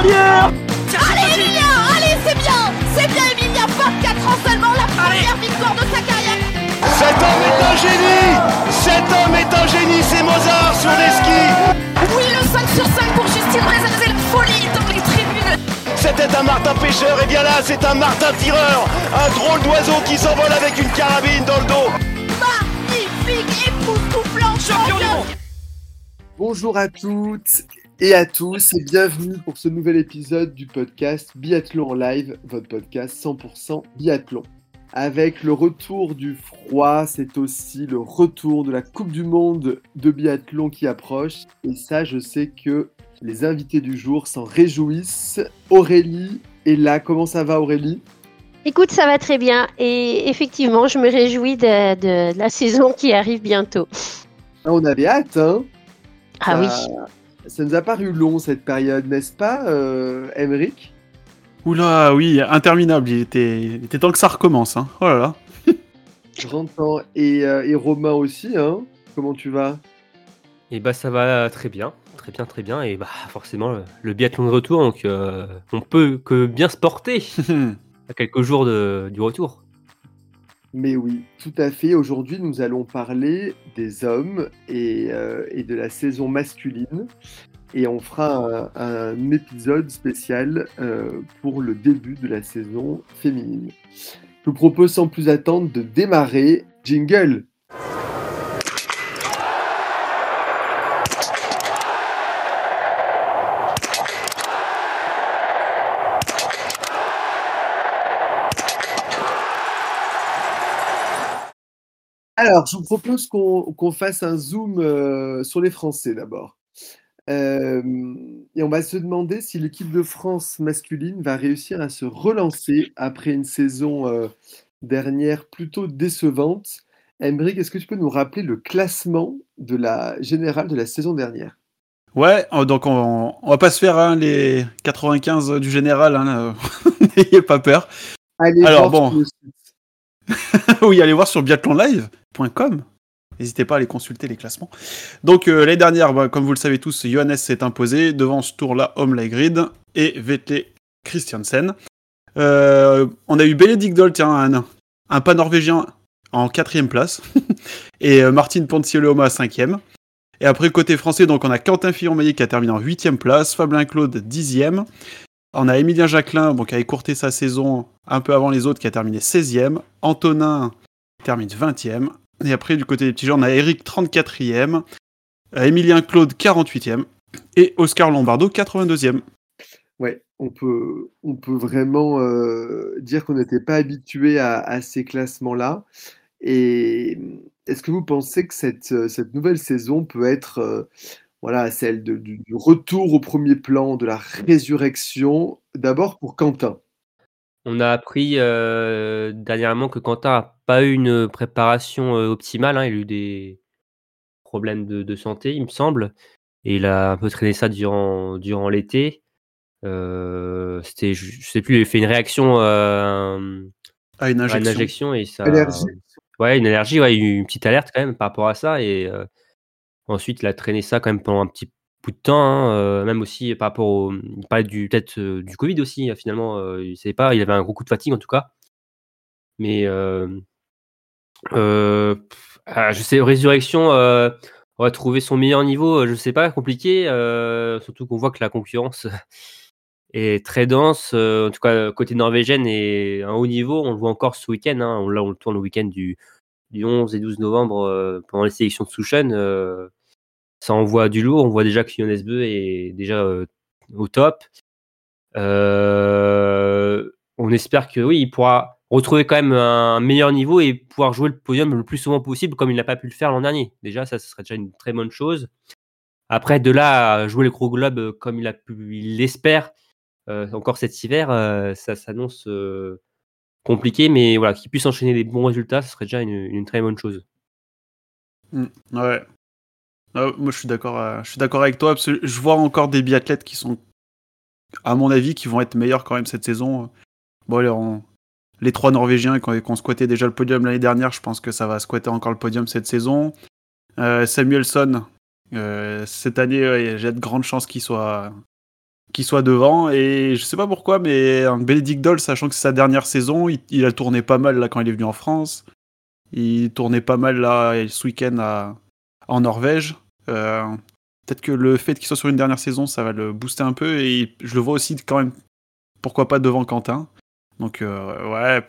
Allez Emilia Allez c'est bien C'est bien Emilia 24 ans seulement, la première victoire de sa carrière. Cet homme est un génie. Cet homme est un génie, c'est Mozart sur les skis. Oui, le 5 sur 5 pour Justine Brezin, c'est la folie dans les tribunes. C'était un Martin pêcheur, et bien là c'est un Martin tireur. Un drôle d'oiseau qui s'envole avec une carabine dans le dos. Magnifique, époustouflant, Champion Bonjour à toutes et à tous et bienvenue pour ce nouvel épisode du podcast Biathlon en live, votre podcast 100% biathlon. Avec le retour du froid, c'est aussi le retour de la Coupe du Monde de biathlon qui approche. Et ça, je sais que les invités du jour s'en réjouissent. Aurélie est là. Comment ça va Aurélie? Écoute, ça va très bien et effectivement, je me réjouis de, de- de la saison qui arrive bientôt. Ah, On avait hâte, hein? Ah oui. Ça- nous a paru long cette période, n'est-ce pas, euh, Emeric Oula, oui, interminable. Il était, il était temps que ça recommence. Hein. Oh là là. J'entends. Et, euh, et Romain aussi, hein Comment tu vas? Et bah ça va très bien, très bien, très bien. Et bah forcément le, le biathlon de retour, donc euh, on peut que bien se porter à quelques jours de- du retour. Mais oui, tout à fait. Aujourd'hui, nous allons parler des hommes et, euh, de la saison masculine. Et on fera un, un épisode spécial euh, pour le début de la saison féminine. Je vous propose sans plus attendre de démarrer. Jingle Alors, je vous propose qu'on fasse un zoom euh, sur les Français d'abord. Euh, et on va se demander si l'équipe de France masculine va réussir à se relancer après une saison euh, dernière plutôt décevante. Embrick, est-ce que tu peux nous rappeler le classement de la générale de la saison dernière? Ouais, euh, donc on, on va pas se faire hein, les 95 du général. Hein, N'ayez pas peur. Allez Alors, voir bon. oui, allez voir sur N'hésitez pas à aller consulter les classements. Donc euh, l'année dernière, bah, comme vous le savez tous, Johannes s'est imposé devant ce tour-là, Homme Grid et Vetle Christiansen. Euh, on a eu Benedict Doll, tiens, un, pas norvégien en quatrième place, et euh, Martin Pontioloma cinquième. Et après, côté français, donc on a Quentin Fillon-Maillet qui a terminé en huitième place, Fabien Claude dixième. On a Emilien Jacquelin, qui a écourté sa saison un peu avant les autres, qui a terminé 16e. Antonin termine 20e. Et après, du côté des petits gens, on a Eric 34e, euh, Emilien Claude 48e et Oscar Lombardo 82e. Ouais, on peut, on peut vraiment euh, dire qu'on n'était pas habitué à, ces classements-là. Et est-ce que vous pensez que cette, euh, nouvelle saison peut être euh, voilà, celle du retour au premier plan, de la résurrection, d'abord pour Quentin? On a appris euh, dernièrement que Quentin a pas eu une préparation euh, optimale. hein. Il a eu des problèmes de, de santé, il me semble, et il a un peu traîné ça durant durant l'été. Euh, C'était, je je sais plus, il a fait une réaction Ah, une à une injection. injection et ça. Allergie. Ouais, une allergie, ouais, il y a eu une petite alerte quand même par rapport à ça. Et ensuite, il a traîné ça quand même pendant un petit de temps, hein, euh, même aussi par rapport au. Il parlait peut-être euh, du Covid aussi, hein, finalement. euh, il savait pas, il avait un gros coup de fatigue en tout cas. Mais. Euh, euh, ah, je sais, Résurrection, euh, on va trouver son meilleur niveau, euh, je sais pas, compliqué. euh, surtout qu'on voit que la concurrence est très dense. euh, en tout cas, côté norvégienne et un haut niveau, on le voit encore ce week-end. Hein, on, là, on le tourne le week-end du, du 11 et 12 novembre euh, pendant les sélections de Souchen. Ça envoie du lourd. On voit déjà que Jonas Beu est déjà euh, au top. Euh, on espère que oui, il pourra retrouver quand même un meilleur niveau et pouvoir jouer le podium le plus souvent possible comme il n'a pas pu le faire l'an dernier. Déjà, ça, serait déjà une très bonne chose. Après, de là jouer le gros globe euh, comme il a pu, il l'espère encore cet hiver, ça s'annonce compliqué, mais voilà, qu'il puisse enchaîner des bons résultats, ce serait déjà une, très bonne chose. Mm, ouais. Ah, moi, je suis d'accord. euh, je suis d'accord avec toi. Je vois encore des biathlètes qui sont, à mon avis, qui vont être meilleurs quand même cette saison. Bon, les trois Norvégiens qui ont, squatté déjà le podium l'année dernière, je pense que ça va squatter encore le podium cette saison. Euh, Samuelson, euh, cette année, j'ai de grandes chances qu'il soit, qu'il soit devant. Et je sais pas pourquoi, mais un Bénédicte Doll, sachant que c'est sa dernière saison, il, il a tourné pas mal là quand il est venu en France. Il tournait pas mal là ce week-end à- en Norvège. Euh, Peut-être que le fait qu'il soit sur une dernière saison, ça va le booster un peu. Et je le vois aussi quand même, pourquoi pas devant Quentin. Donc euh, ouais,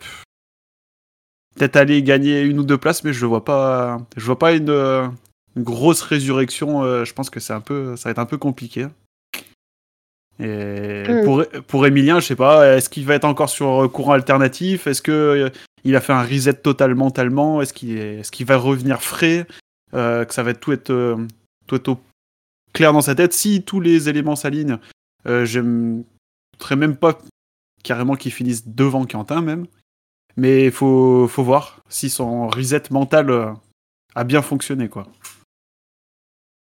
peut-être aller gagner une ou deux places, mais je vois pas, je vois pas une, euh, une grosse résurrection. euh, je pense que c'est un peu, ça va être un peu compliqué. Et Mm. pour pour Emilien, je sais pas, est-ce qu'il va être encore sur courant alternatif? Est-ce que euh, il a fait un reset total mentalement Est-ce qu'il est, est-ce qu'il va revenir frais? Que ça va être tout être euh, tout être au clair dans sa tête Si tous les éléments s'alignent, euh, j'aimerais même pas carrément qu'il finisse devant Quentin même. Mais il faut, faut voir si son reset mental euh, a bien fonctionné quoi.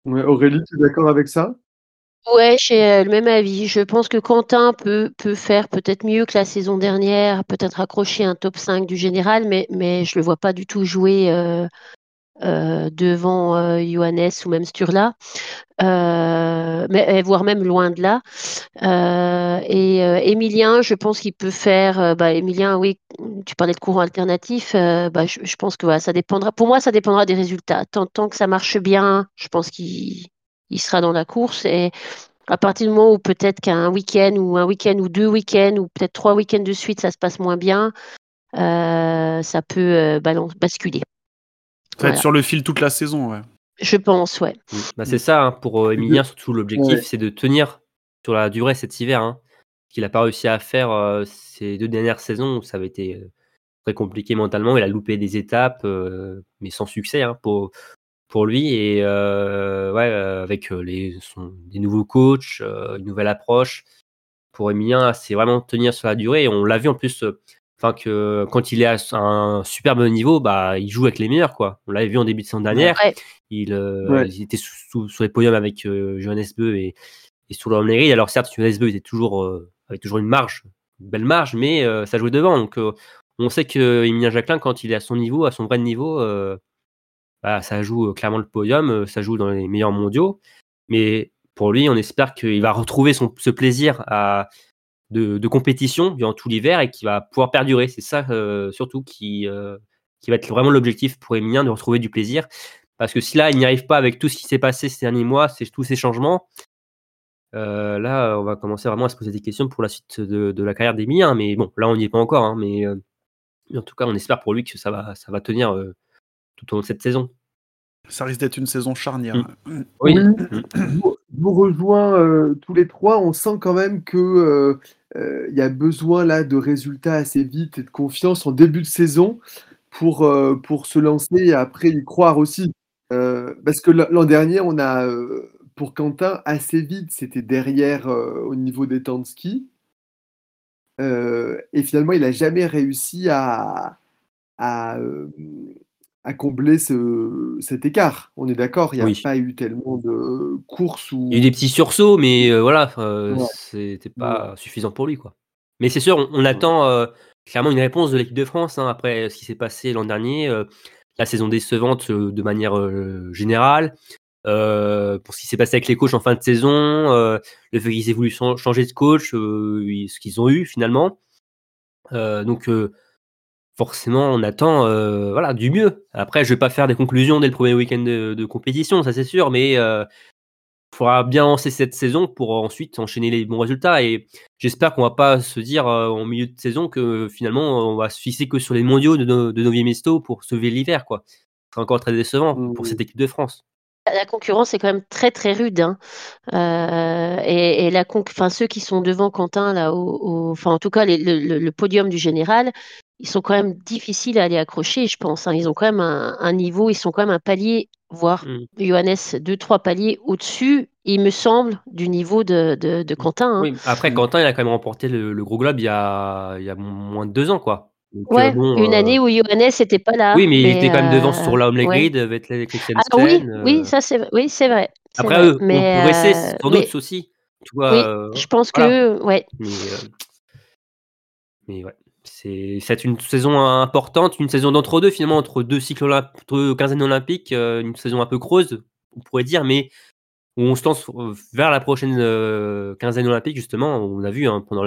Ouais, Aurélie, tu es d'accord avec ça? Ouais, j'ai euh, le même avis. Je pense que Quentin peut, peut faire peut-être mieux que la saison dernière, peut-être accrocher un top 5 du général, mais, mais je le vois pas du tout jouer euh, euh, devant euh, Johannes ou même Sturla, euh, mais, voire même loin de là. Euh, et Emilien, je pense qu'il peut faire. euh, bah, Emilien, oui, tu parlais de courant alternatif. bah, je, pense que ça dépendra. Pour moi, ça dépendra des résultats. Tant, que ça marche bien, je pense qu'il il sera dans la course. Et à partir du moment où peut-être qu'un week-end ou un week-end ou deux week-ends ou peut-être trois week-ends de suite, ça se passe moins bien, ça peut basculer. Ça va être sur le fil toute la saison, ouais. Je pense, ouais. Mm. Bah, c'est ça, hein, pour euh, Emilien, surtout l'objectif, Ouais. c'est de tenir sur la durée cet hiver. Hein, ce qu'il n'a pas réussi à faire euh, ces deux dernières saisons où ça avait été euh, très compliqué mentalement. Il a loupé des étapes, euh, mais sans succès hein, pour, pour lui. Et euh, ouais, euh, avec les, son- des nouveaux coachs, euh, une nouvelle approche. Pour Emilien, c'est vraiment tenir sur la durée. Et on l'a vu en plus. Enfin que quand il est à un superbe niveau, bah il joue avec les meilleurs quoi. On l'avait vu en début de saison dernière. Ouais. Il, euh, Ouais. il était sous, sous- sur les podiums avec euh, Johannes Beu et, et sur le. Alors certes, Johannes Beu était toujours euh, avait toujours une marge, une belle marge, mais euh, ça jouait devant. Donc euh, on sait que Emilien Jacquelin, quand il est à son niveau, à son vrai niveau, euh, bah, ça joue euh, clairement le podium, euh, ça joue dans les meilleurs mondiaux. Mais pour lui, on espère qu'il va retrouver son, ce plaisir à, de, de compétition durant tout l'hiver et qu'il va pouvoir perdurer. C'est ça euh, surtout qui, euh, qui va être vraiment l'objectif pour Emilien de retrouver du plaisir. Parce que si là, il n'y arrive pas avec tout ce qui s'est passé ces derniers mois, c'est tous ces changements, euh, là, on va commencer vraiment à se poser des questions pour la suite de, de la carrière d'Emilien. Mais bon, là, on n'y est pas encore. hein, mais, euh, mais en tout cas, on espère pour lui que ça va, ça va tenir euh, tout au long de cette saison. Ça risque d'être une saison charnière. Mm. Oui. Mm. Vous- rejoins euh, tous les trois. On sent quand même que euh, euh, il y a besoin là de résultats assez vite et de confiance en début de saison pour, pour se lancer et après y croire aussi. Parce que l'an dernier, on a pour Quentin assez vite, c'était derrière au niveau des temps de ski. Et finalement, il n'a jamais réussi à, à, à combler ce, cet écart. On est d'accord, il n'y a Oui. pas eu tellement de courses où. Il y a eu des petits sursauts, mais euh, voilà, euh, Ouais. c'était pas suffisant pour lui, quoi. Mais c'est sûr, on, on attend euh, clairement une réponse de l'équipe de France hein, après ce qui s'est passé l'an dernier, euh, la saison décevante de manière générale, pour ce qui s'est passé avec les coachs en fin de saison, le fait qu'ils aient voulu chan- changer de coach, ce qu'ils ont eu finalement. Donc forcément, on attend euh, voilà du mieux. Après, je vais pas faire des conclusions dès le premier week-end de, de compétition, ça c'est sûr, mais euh, faudra bien lancer cette saison pour ensuite enchaîner les bons résultats. Et j'espère qu'on va pas se dire euh, en milieu de saison que finalement on va se fixer que sur les mondiaux de, no- de Novi Mesto pour sauver l'hiver, quoi. Ce serait encore très décevant pour cette équipe de France. La concurrence est quand même très très rude. hein. Euh, et, et la enfin, ceux qui sont devant Quentin, là, au, au- enfin, en tout cas, les- le, le- le podium du général, ils sont quand même difficiles à aller accrocher, je pense. hein. Ils ont quand même un, un niveau, ils sont quand même un palier, voire Mm. Johannes, deux, trois paliers au-dessus, il me semble, du niveau de, de, de Quentin. hein. Oui, après, Mhm. Quentin, il a quand même remporté le, le gros globe il y a, il y a moins de deux ans, quoi. Donc, euh, Ouais, bon, une euh, année où Johannes n'était pas là. Oui, mais, il était quand même devant euh, sur la Home ouais. Vettel et Christiansen. Ah oui, euh, oui, ça c'est oui, c'est vrai. Après, vrai. eux, mais, on progressait euh, sans mais- doute aussi. Tu vois, oui, euh, je pense voilà. que ouais. Mais, euh, mais ouais, c'est une saison importante, une saison d'entre-deux finalement, entre deux cycles olympiques, entre quinzaine olympique, euh, une saison un peu creuse, on pourrait dire, mais où on se lance euh, vers la prochaine euh, quinzaine olympique, justement. On a vu hein, pendant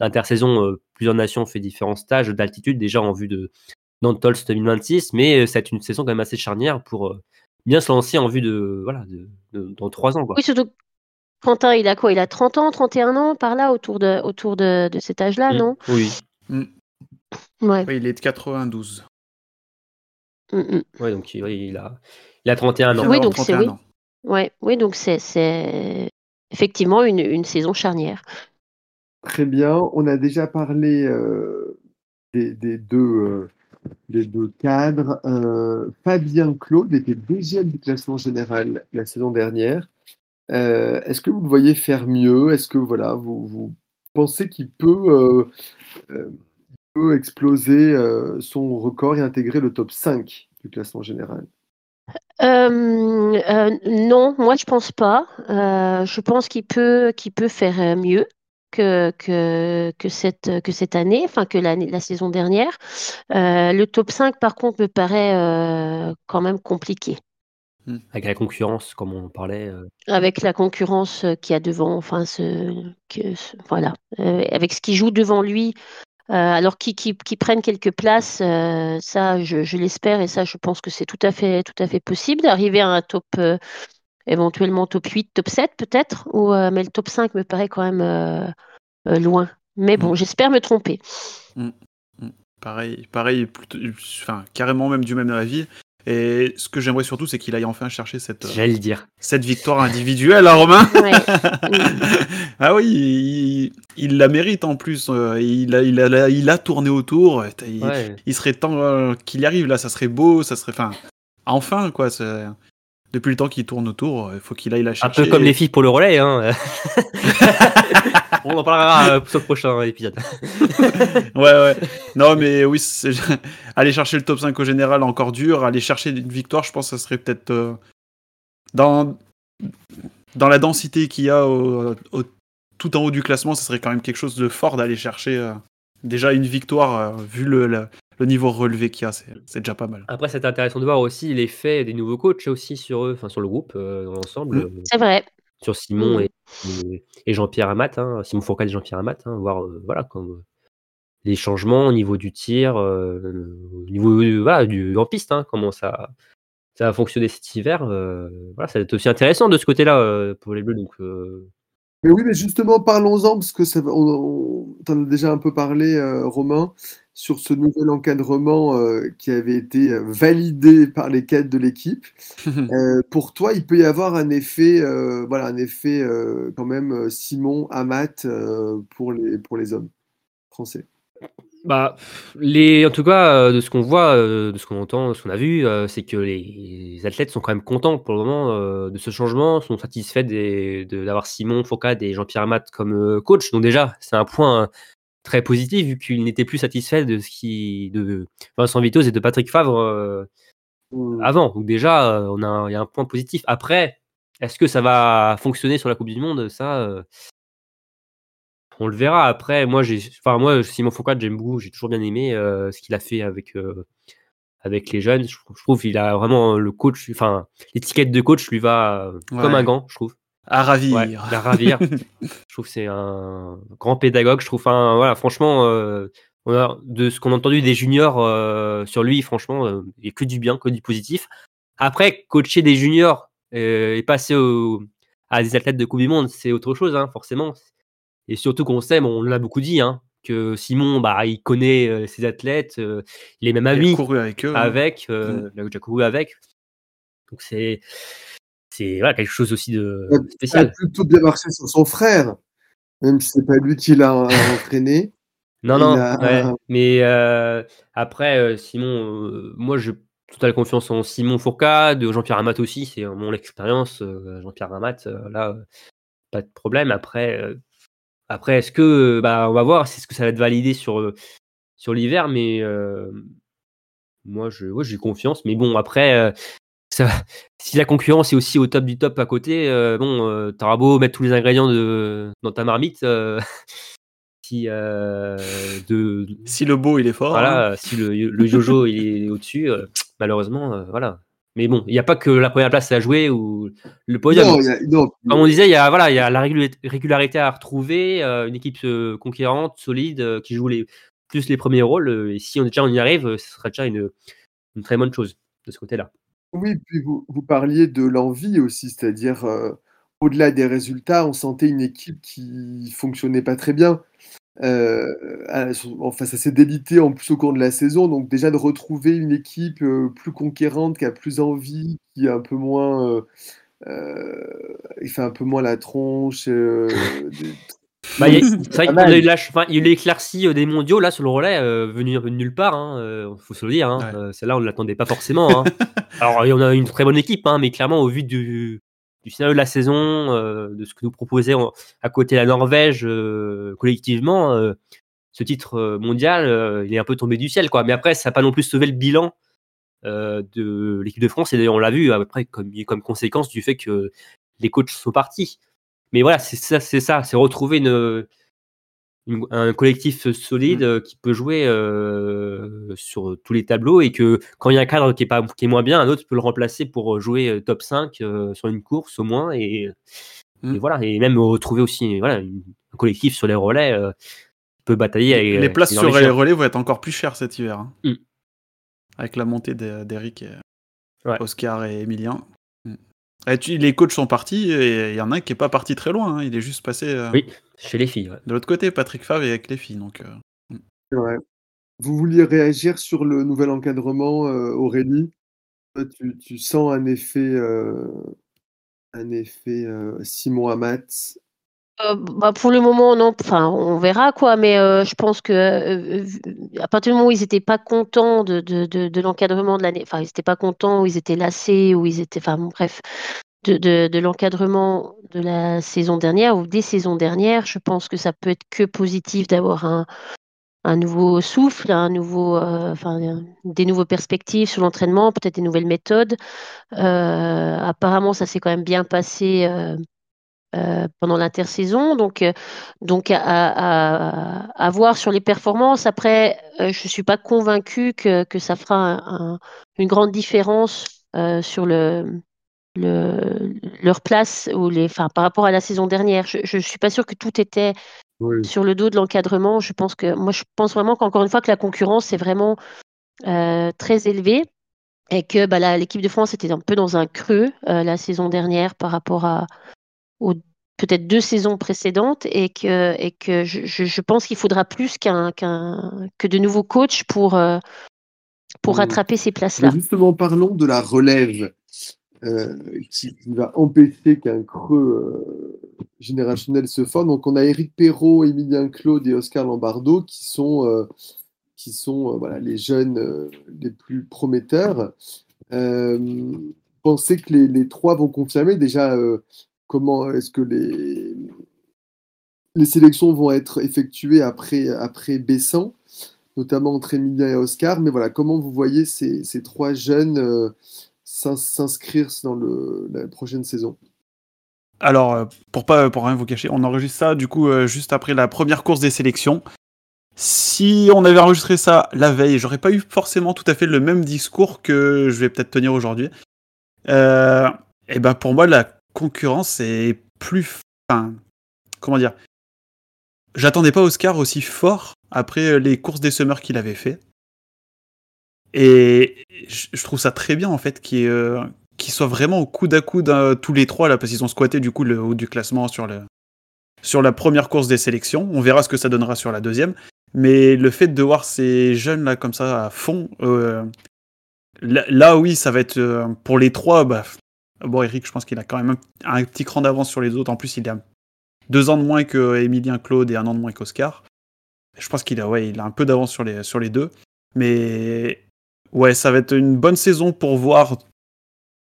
l'intersaison, euh, plusieurs nations ont fait différents stages d'altitude déjà en vue de d'Antols 2026, mais c'est une saison quand même assez charnière pour euh, bien se lancer en vue de voilà de, de- dans trois ans quoi. Oui, surtout Quentin, il a quoi? Il a 30 ans, 31 ans, par là, autour de, autour de, de cet âge-là, Mm. non? Oui, Ouais. Oui, il est de 92. Mm, mm. ouais, donc il, oui, il a il a 31 Il ans. Oui, donc c'est 31 oui. ans. Ouais, oui, donc c'est c'est effectivement une, une saison charnière. Très bien. On a déjà parlé euh, des, des deux, euh, des deux cadres. Euh, Fabien Claude était deuxième du classement général la saison dernière. Euh, Est-ce que vous le voyez faire mieux? Est-ce que voilà, vous, vous pensez qu'il peut, euh, euh, peut exploser euh, son record et intégrer le top 5 du classement général non, moi je pense pas. Je pense qu'il peut, qu'il peut faire mieux que, que, que, cette, que cette année, enfin que la saison dernière. Le top 5, par contre, me paraît quand même compliqué. Avec la concurrence, comme on parlait. euh, Avec la concurrence euh, qu'il y a devant, enfin, ce, que, ce- voilà, Euh, avec ce qui joue devant lui, euh, alors qui, qui, qui prennent quelques places, ça, je, je l'espère et ça, je pense que c'est tout à fait, tout à fait possible d'arriver à un top, éventuellement top 8, top 7 peut-être, ou, mais le top 5 me paraît quand même loin. Mais bon, Mm. j'espère me tromper. Pareil, pareil plutôt, enfin, carrément même du même avis. Et ce que j'aimerais surtout, c'est qu'il aille enfin chercher cette, euh, J'allais le dire. cette victoire individuelle, hein, Romain Ouais. Ah oui, il, il la mérite en plus. euh, Il a, il a, il a tourné autour. Il, Ouais. il serait temps euh, qu'il y arrive là. Ça serait beau. Ça serait, enfin, enfin quoi. c'est- Depuis le temps qu'il tourne autour, il faut qu'il aille la Un chercher. peu comme les filles pour le relais. Hein. on en parlera euh, sur le prochain épisode. Ouais, ouais. Non, mais oui, aller chercher le top 5 au général, encore dur. Aller chercher une victoire, je pense que ça serait peut-être euh, dans, dans la densité qu'il y a au, au- tout en haut du classement, ça serait quand même quelque chose de fort d'aller chercher euh, déjà une victoire, euh, vu le, le, le niveau relevé qu'il y a. C'est déjà pas mal. Après, c'est intéressant de voir aussi l'effet des nouveaux coachs aussi sur eux, enfin sur le groupe euh, dans l'ensemble, Mm. euh, C'est vrai. sur Simon Mm. et, Jean-Pierre Amat, hein, Simon Fourcade et Jean-Pierre Amat, hein, voir euh, voilà comme euh, les changements au niveau du tir, euh, au niveau euh, voilà, du en piste, hein, comment ça ça a fonctionné cet hiver. euh, voilà, ça va être aussi intéressant de ce côté-là euh, pour les Bleus. Donc euh, Mais oui, mais justement, parlons-en, parce que ça, on, on t'en a déjà un peu parlé, euh, Romain, sur ce nouvel encadrement euh, qui avait été euh, validé par les cadres de l'équipe. Euh, pour toi, il peut y avoir un effet, euh, voilà, un effet quand même Simon Amat pour les pour les hommes français? Bah, les, en tout cas, de ce qu'on voit, de ce qu'on entend, de ce qu'on a vu, c'est que les athlètes sont quand même contents pour le moment de ce changement, sont satisfaits d'avoir Simon Fourcade et Jean-Pierre Amat comme coach. Donc déjà, c'est un point euh, très positif vu qu'ils n'étaient plus satisfaits de ce qui de Vincent Vitos et de Patrick Favre euh, Mm. avant. Donc déjà, euh, on a, il y a un point positif. Après, est-ce que ça va fonctionner sur la Coupe du Monde? Ça, euh, on le verra. Après, moi, j'ai, enfin moi, Simon Foucault, j'aime beaucoup. J'ai toujours bien aimé euh, ce qu'il a fait avec euh, avec les jeunes. Je, je trouve qu'il a vraiment le coach, enfin l'étiquette de coach lui va euh, comme un gant, je trouve. À ravir. Ouais, la ravir. je trouve que c'est un grand pédagogue. Je trouve, voilà, franchement, euh, on a, de ce qu'on a entendu des juniors euh, sur lui, franchement, euh, il y a que du bien, que du positif. Après, coacher des juniors et passer au, à des athlètes de Coupe du Monde, c'est autre chose, hein, forcément. Et surtout qu'on sait, bon, on l'a beaucoup dit, hein, que Simon, bah, il connaît ses athlètes, il est même Il a ami couru avec eux. hein. avec, euh, il a déjà couru avec. Donc c'est c'est voilà, quelque chose aussi de Ça a spécial. plutôt bien marché sur son frère, même si c'est pas lui qui l'a entraîné. Non, Il non, a- ouais. mais euh, après, euh, Simon, euh, moi, j'ai totale confiance en Simon Fourcade, de Jean-Pierre Amat aussi, c'est mon expérience. euh, Jean-Pierre Amat, euh, là, pas de problème. Après, après est-ce que, bah, on va voir, c'est ce que ça va être validé sur, sur l'hiver, mais moi, je, ouais, j'ai confiance. Mais bon, après, ça, si la concurrence est aussi au top du top à côté, euh, bon, euh, t'auras beau mettre tous les ingrédients de, dans ta marmite. euh, si de Si le beau il est fort. hein. voilà, si le, le Jojo il est au-dessus, malheureusement, voilà, Mais bon, il n'y a pas que la première place à jouer ou le podium. Non, a- non, Comme on disait, il y a, voilà, il y a la régula- régularité à retrouver, une équipe conquérante, solide, qui joue les, plus les premiers rôles. et si on, déjà on y arrive, ce serait déjà une, une très bonne chose de ce côté-là. Oui, puis vous, vous parliez de l'envie aussi, c'est-à-dire euh, au-delà des résultats, on sentait une équipe qui fonctionnait pas très bien. Euh, à- enfin, ça s'est délité en plus au cours de la saison, donc déjà de retrouver une équipe euh, plus conquérante, qui a plus envie, qui est un peu moins, euh, euh, il fait un peu moins la tronche. euh, des- Bah, il c'est vrai qu'on a eu, la enfin, il l'éclaircie euh, des mondiaux là sur le relais, euh, venu un peu de nulle part, hein, euh, faut se le dire. Hein, Ouais. euh, Celle-là, on ne l'attendait pas forcément. hein. Alors, on a une très bonne équipe, hein, mais clairement, au vu du, du final de la saison, euh, de ce que nous proposait à côté la Norvège euh, collectivement, euh, ce titre mondial, euh, il est un peu tombé du ciel. quoi. Mais après, ça n'a pas non plus sauvé le bilan euh, de l'équipe de France, et d'ailleurs, on l'a vu après comme, comme conséquence du fait que les coachs sont partis. Mais voilà, c'est ça, c'est ça, c'est retrouver une, une- un collectif solide euh, qui peut jouer euh, sur tous les tableaux et que quand il y a un cadre qui est, pas, qui est moins bien, un autre peut le remplacer pour jouer euh, top 5 euh, sur une course au moins. Et, Mm. et voilà, et même retrouver aussi voilà, une- un collectif sur les relais euh, qui peut batailler avec les places sur les relais vont être encore plus chères cet hiver. hein. Mm. Avec la montée d'E- d'Eric, Ouais. Oscar et Emilien. Mm. Et tu- les coachs sont partis et il y en a un qui est pas parti très loin. hein. Il est juste passé euh, Oui. Chez les filles. ouais. de l'autre côté, Patrick Favre et avec les filles. Donc, euh, vrai. Vous vouliez réagir sur le nouvel encadrement, euh, Aurélie? Toi, tu, tu sens un effet, euh, un effet euh, Simon Amat. Euh, bah, pour le moment, non. Enfin, on verra quoi. Mais euh, je pense que euh, à partir du moment où ils n'étaient pas contents de, de, l'encadrement de l'année, enfin, ils n'étaient pas contents, ou ils étaient lassés, ou ils étaient, enfin, bref, de, l'encadrement de la saison dernière ou des saisons dernières, je pense que ça peut être que positif d'avoir un, un nouveau souffle, un nouveau, enfin, des nouvelles perspectives sur l'entraînement, peut-être des nouvelles méthodes. Apparemment, ça s'est quand même bien passé. Euh, pendant l'intersaison. Donc, euh, donc à, à- à voir sur les performances. Après, euh, je ne suis pas convaincue que, que ça fera un- un- une grande différence sur le, le- leur place ou les, enfin, par rapport à la saison dernière. Je ne suis pas sûre que tout était Oui. sur le dos de l'encadrement. Je pense que moi, je pense vraiment qu'encore une fois que la concurrence est vraiment très élevée et que bah, l'équipe de France était un peu dans un creux la saison dernière par rapport à aux peut-être deux saisons précédentes et que, et que je, je- pense qu'il faudra plus qu'un, qu'un, que de nouveaux coachs pour, euh, pour Mm. rattraper ces Mais places-là. justement, parlons de la relève euh, qui, qui va empêcher qu'un creux euh, générationnel se forme. Donc, on a Éric Perrault, Émilien Claude et Oscar Lombardo qui sont, euh, qui sont voilà, les jeunes les plus prometteurs. Pensez que les, les trois vont confirmer déjà comment est-ce que les, les sélections vont être effectuées après, après Bessan, notamment entre Emilien et Oscar. Mais voilà, comment vous voyez ces, ces trois jeunes euh, s'ins- s'inscrire dans le, la prochaine saison? Alors, euh, pour pas pour rien vous cacher, on enregistre ça du coup euh, juste après la première course des sélections. Si on avait enregistré ça la veille, j'aurais pas eu forcément tout à fait le même discours que je vais peut-être tenir aujourd'hui. Et ben pour moi, la concurrence est plus. Comment dire J'attendais pas Oscar aussi fort après les courses des Summers qu'il avait fait. Et je trouve ça très bien en fait qu'il euh, soient vraiment au coude à coude euh, tous les trois là parce qu'ils ont squatté du coup le haut du classement sur le sur la première course des sélections. On verra ce que ça donnera sur la deuxième. Mais le fait de voir ces jeunes là comme ça à fond, euh, là, là, oui, ça va être euh, pour les trois. Bah, bon, Eric, je pense qu'il a quand même un, petit cran d'avance sur les autres. En plus, il a deux ans de moins que Emilien Claude et un an de moins qu'Oscar. Je pense qu'il a, un peu d'avance sur les, deux. Mais ouais, ça va être une bonne saison pour voir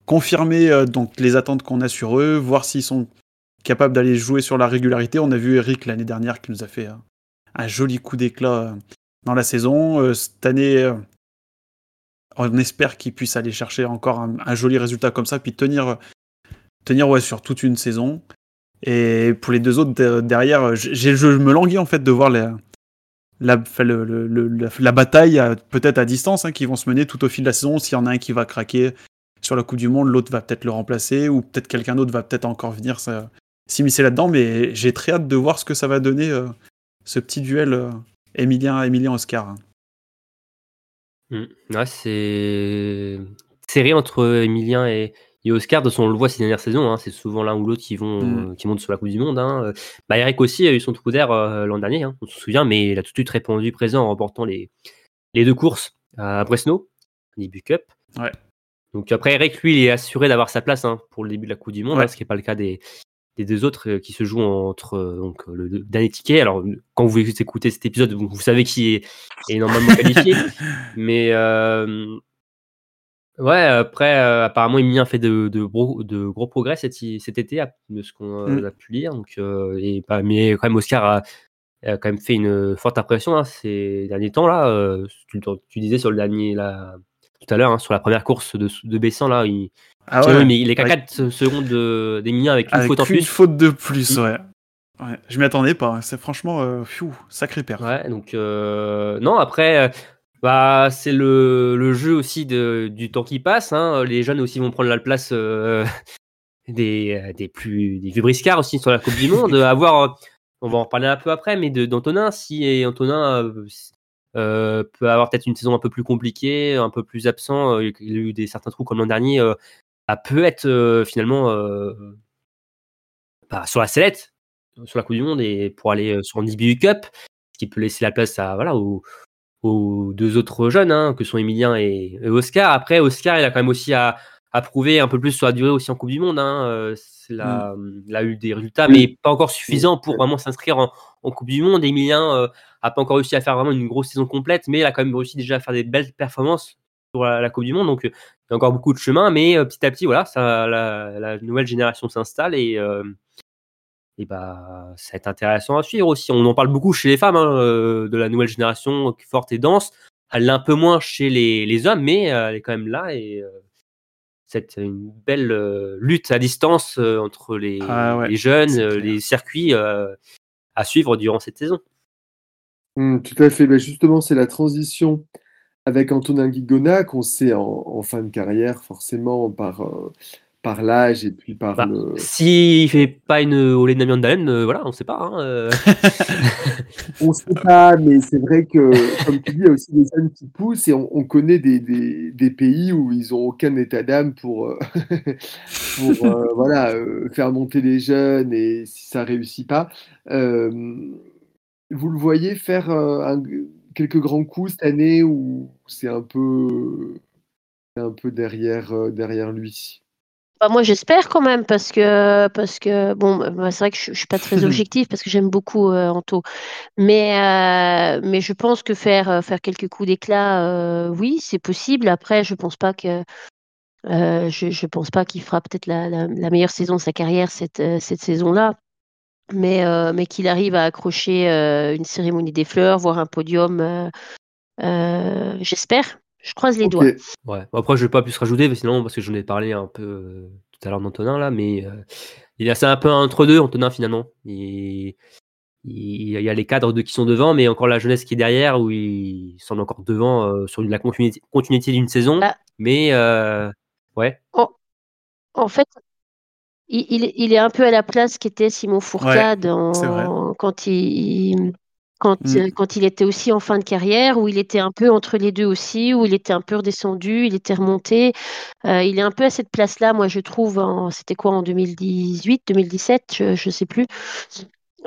confirmer euh, donc les attentes qu'on a sur eux, voir s'ils sont capables d'aller jouer sur la régularité. On a vu Eric l'année dernière qui nous a fait un joli coup d'éclat euh, dans la saison. Euh, cette année, on espère qu'il puisse aller chercher encore un, joli résultat comme ça, puis tenir, sur toute une saison. Et pour les deux autres derrière, euh, j'ai- je me languis en fait de voir la, la, bataille, à- peut-être à distance, hein, qui vont se mener tout au fil de la saison. S'il y en a un qui va craquer sur la Coupe du Monde, l'autre va peut-être le remplacer, ou peut-être quelqu'un d'autre va peut-être encore venir s'immiscer là-dedans, mais j'ai très hâte de voir ce que ça va donner, euh, ce petit duel euh, Emilien, Mm. Ouais, c'est serré entre Emilien et, et Oscar. De façon, on le voit ces dernières saisons. hein, c'est souvent l'un ou l'autre qui vont Mm. euh, qui montent sur la Coupe du Monde. Hein. Bah, Eric aussi a eu son trou d'air euh, l'an dernier. hein, on se souvient, mais il a tout de suite répondu présent en remportant les les deux courses à Bresno, début Cup. Ouais. Donc après, Eric, lui, il est assuré d'avoir sa place pour le début de la Coupe du Monde, Ouais. ce qui n'est pas le cas des, des deux autres euh, qui se jouent entre euh, donc, le, le dernier ticket. Alors, quand vous écoutez cet épisode, vous, vous savez qui est, est normalement qualifié. Mais euh, ouais, après, euh, apparemment, Emilien fait de, de, gros, de gros progrès cet, cet été, de ce qu'on euh, Mm. a pu lire. Donc, euh, et, pas- mais quand même, Oscar a, a quand même fait une forte impression hein, ces derniers temps. là. euh, tu, tu disais sur le dernier, là, tout à l'heure, hein, sur la première course de, de Bessan, là, il, Ah tu vois, mais il est qu'à Ouais. 4 secondes de- d'Emilien avec une Avec faute en une plus. faute de plus, ouais. ouais. Je m'y attendais pas. C'est franchement, euh, pfiou, sacré père. Ouais, donc euh, non, après, euh, bah, c'est le, le jeu aussi de, du temps qui passe. Hein. Les jeunes aussi vont prendre la place euh, des, des plus des vieux briscards aussi sur la Coupe du Monde. Avoir, on va en reparler un peu après, mais d'Antonin, si et Antonin euh, peut avoir peut-être une saison un peu plus compliquée, un peu plus absent, euh, il a eu des certains trous comme l'an dernier, euh, a peut être finalement bah, sur la sellette sur la Coupe du Monde et pour aller sur un IBU Cup, ce qui peut laisser la place à voilà aux, aux deux autres jeunes hein, que sont Emilien et, et Oscar. Après, Oscar, il a quand même aussi à, à prouver un peu plus sur la durée aussi en Coupe du Monde. Hein. La- Il a eu des résultats, mais pas encore suffisants pour vraiment s'inscrire en, en Coupe du Monde. Emilien euh, a pas encore réussi à faire vraiment une grosse saison complète, mais il a quand même réussi déjà à faire des belles performances sur la, la Coupe du Monde. Donc, euh, il y a encore beaucoup de chemin, mais euh, petit à petit, voilà, ça, la, la nouvelle génération s'installe et euh, et bah ça va être intéressant à suivre aussi. On en parle beaucoup chez les femmes hein, de la nouvelle génération forte et dense. Elle l'est un peu moins chez les, les hommes, mais elle est quand même là et c'est une belle euh, lutte à distance euh, entre les, Ah ouais, les jeunes, euh, les circuits à suivre durant cette saison. Hmm, tout à fait. Ben justement, c'est la transition avec Antonin Guigona qu'on sait en, en fin de carrière, forcément, par, euh, par l'âge et puis par Bah, le. S'il fait pas une Olé Namiandalen, euh, voilà, on sait pas. hein, euh. On ne sait pas, mais c'est vrai que, comme tu dis, il y a aussi des jeunes qui poussent et on, on connaît des, des, des pays où ils n'ont aucun état d'âme pour, euh, pour voilà, faire monter les jeunes et si ça réussit pas. Vous le voyez faire euh, un- quelques grands coups cette année ou c'est un peu, un peu derrière, euh, derrière lui? Bah, moi, j'espère quand même parce que, parce que bon, bah, c'est vrai que je, je suis pas très objective parce que j'aime beaucoup euh, Anto, mais, euh, mais je pense que faire, faire quelques coups d'éclat, euh, oui, c'est possible. Après, je pense pas que, je, je pense pas qu'il fera peut-être la, la, la meilleure saison de sa carrière cette, cette saison-là, mais, euh, mais qu'il arrive à accrocher euh, une cérémonie des fleurs, voire un podium, euh, euh, j'espère. Je croise les doigts. Ouais. Après, je vais pas plus rajouter, mais sinon, parce que j'en ai parlé un peu euh, tout à l'heure d'Antonin, là, mais euh, il a c'est un peu un entre-deux, Antonin, finalement. Il, il, il y a les cadres de, qui sont devant, mais encore la jeunesse qui est derrière, où il semble encore devant euh, sur la continuité, continuité d'une saison. Ah. Mais, euh, ouais. En fait, il, il est- il est un peu à la place qu'était Simon Fourcade c'est vrai. en- quand il, quand, Mm. euh, quand il était aussi en fin de carrière, où il était un peu entre les deux aussi, où il était un peu redescendu, il était remonté. Euh, il est un peu à cette place-là, moi je trouve, en- c'était quoi en 2018, 2017, je ne sais plus.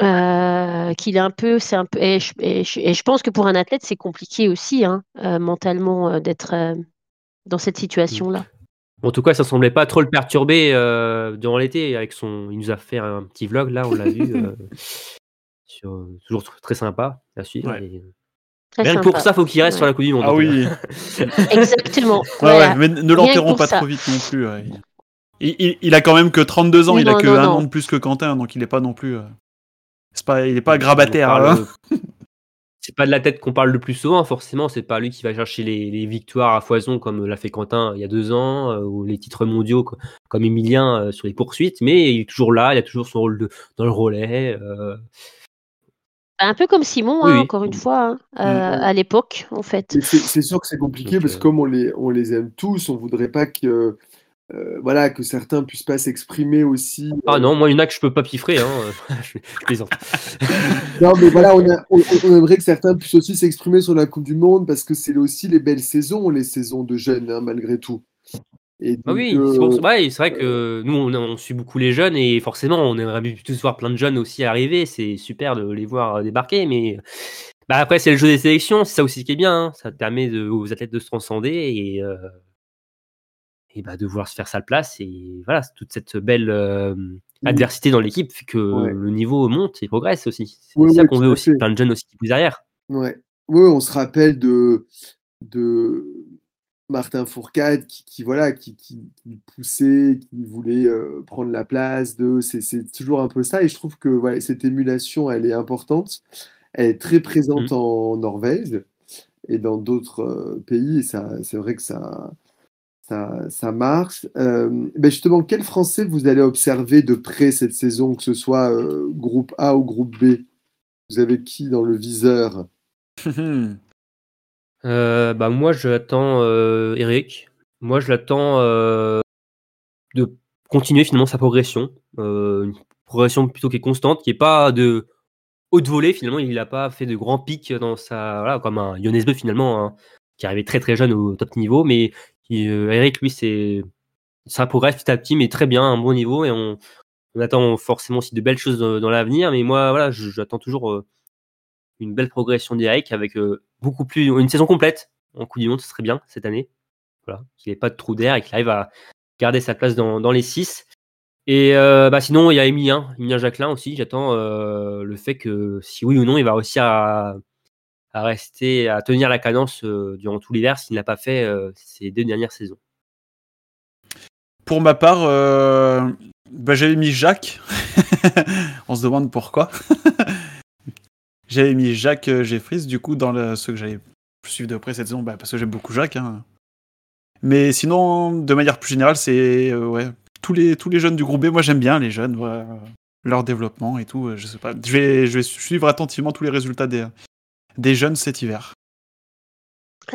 Euh, qu'il est un peu, c'est un peu, et je, et je- et je pense que pour un athlète c'est compliqué aussi, hein, mentalement, d'être dans cette situation-là. En tout cas, ça semblait pas trop le perturber euh, durant l'été. Avec son, il nous a fait un petit vlog là, on l'a vu. euh, sur, toujours tr- très sympa à suivre. Ouais. et- Très Rien que sympa. pour ça, faut qu'il reste Ouais. sur la Coupe du Monde. Ah oui. Exactement. Ouais, voilà. ouais, mais ne l'enterrons pas ça. trop vite non plus. ouais. Il, il- il a quand même que 32 ans, il a que non, un non. an de plus que Quentin, donc il est pas non plus. euh, C'est pas, il est pas grabataire. On parle, hein. euh, C'est pas de la tête qu'on parle le plus souvent, forcément. C'est pas lui qui va chercher les, les victoires à foison comme l'a fait Quentin il y a deux ans, euh, ou les titres mondiaux co- comme Emilien euh, sur les poursuites. Mais il est toujours là, il a toujours son rôle de, dans le relais. euh, Un peu comme Simon, Oui, hein, oui. encore une fois, hein, euh, Mm. à l'époque, en fait. C'est sûr que c'est compliqué Donc, parce euh, que comme on les, on les aime tous, on voudrait pas que euh, voilà, que certains puissent pas s'exprimer aussi. Ah euh, non, moi, il y en a que je peux pas piffrer. Hein. je, plaisante. Non, mais voilà, on, a- on- on aimerait que certains puissent aussi s'exprimer sur la Coupe du Monde parce que c'est aussi les belles saisons, les saisons de jeunes, hein, malgré tout. Et Ah oui, euh, c'est ouais, vrai que nous, on, on suit beaucoup les jeunes et forcément, on aimerait tous voir plein de jeunes aussi arriver. C'est super de les voir débarquer, mais bah, après, c'est le jeu des sélections. C'est ça aussi qui est bien. hein. Ça permet de- aux athlètes de se transcender et, et bah, de vouloir se faire sa place. Et voilà, toute cette belle euh, adversité dans l'équipe fait que Ouais. le niveau monte et progresse aussi. C'est Oui, ça qu'on veut aussi. Plein de jeunes aussi qui poussent derrière. Ouais. Oui, on se rappelle de, de Martin Fourcade qui, qui, voilà, qui, qui, poussait, qui voulait euh, prendre la place de. C'est, c'est toujours un peu ça. Et je trouve que voilà, cette émulation, elle est importante. Elle est très présente Mhm. en Norvège et dans d'autres euh, pays. Et ça, c'est vrai que ça, ça, marche. Euh, ben justement, quel Français vous allez observer de près cette saison, que ce soit euh, groupe A ou groupe B? Vous avez qui dans le viseur? Euh, bah moi je l'attends euh, Eric. Moi je l'attends de continuer finalement sa progression, une progression plutôt qui est constante, qui est pas de haute volée finalement. Il n'a pas fait de grands pics dans sa voilà comme un Jonas Beu finalement hein, qui arrivait très très jeune au top niveau, mais euh, Eric lui c'est ça progresse petit à petit, mais très bien, un bon niveau et on, attend forcément aussi de belles choses dans, l'avenir. Mais moi voilà, j'attends toujours euh, une belle progression d'Eric avec euh, beaucoup plus une saison complète en Coupe du Monde, ce serait bien cette année. Voilà, qu'il n'ait pas de trou d'air et qu'il arrive à garder sa place dans, les six. Et bah sinon, il y a Emilien, Emilien Jacquelin aussi. J'attends le fait que si oui ou non, il va réussir à, à rester, à tenir la cadence euh, durant tout l'hiver s'il n'a pas fait euh, ces deux dernières saisons. Pour ma part, euh, bah, j'avais mis Jacques. On se demande pourquoi. j'avais mis Jacques Jeffries, du coup, dans le, ceux que j'allais suivre de près cette saison, bah, parce que j'aime beaucoup Jacques. hein. Mais sinon, de manière plus générale, c'est tous, les, jeunes du groupe B. Moi, j'aime bien les jeunes, leur développement et tout. Je sais pas. Je vais suivre attentivement tous les résultats des, des jeunes cet hiver.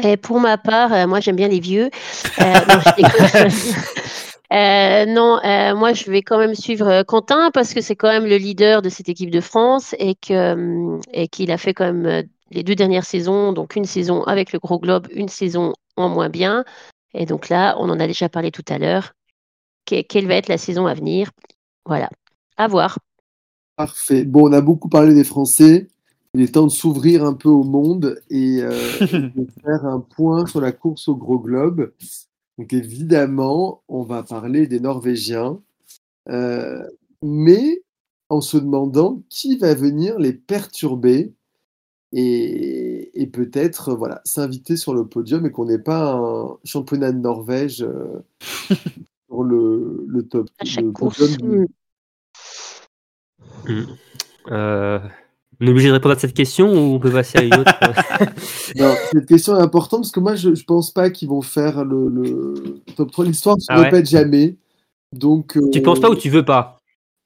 Et pour ma part, euh, moi j'aime bien les vieux. Euh, non. Euh, non, euh, moi je vais quand même suivre euh, Quentin parce que c'est quand même le leader de cette équipe de France et que et qu'il a fait quand même les deux dernières saisons, donc une saison avec le gros globe, une saison en moins bien. Et donc là, on en a déjà parlé tout à l'heure. Que- quelle va être la saison à venir? Voilà, à voir. Parfait. Bon, on a beaucoup parlé des Français. Il est temps de s'ouvrir un peu au monde et euh, de faire un point sur la course au gros globe. Donc évidemment, on va parler des Norvégiens, euh, mais en se demandant qui va venir les perturber et, et peut-être voilà s'inviter sur le podium et qu'on n'ait pas un championnat de Norvège euh, sur le, le top. À chaque le course. podium. Euh, on est obligé de répondre à cette question ou on peut passer à une autre Non, cette question est importante parce que moi, je ne pense pas qu'ils vont faire le, le top 3. L'histoire ne se Ah ouais répète jamais. Donc, euh, Tu penses pas ou tu veux pas?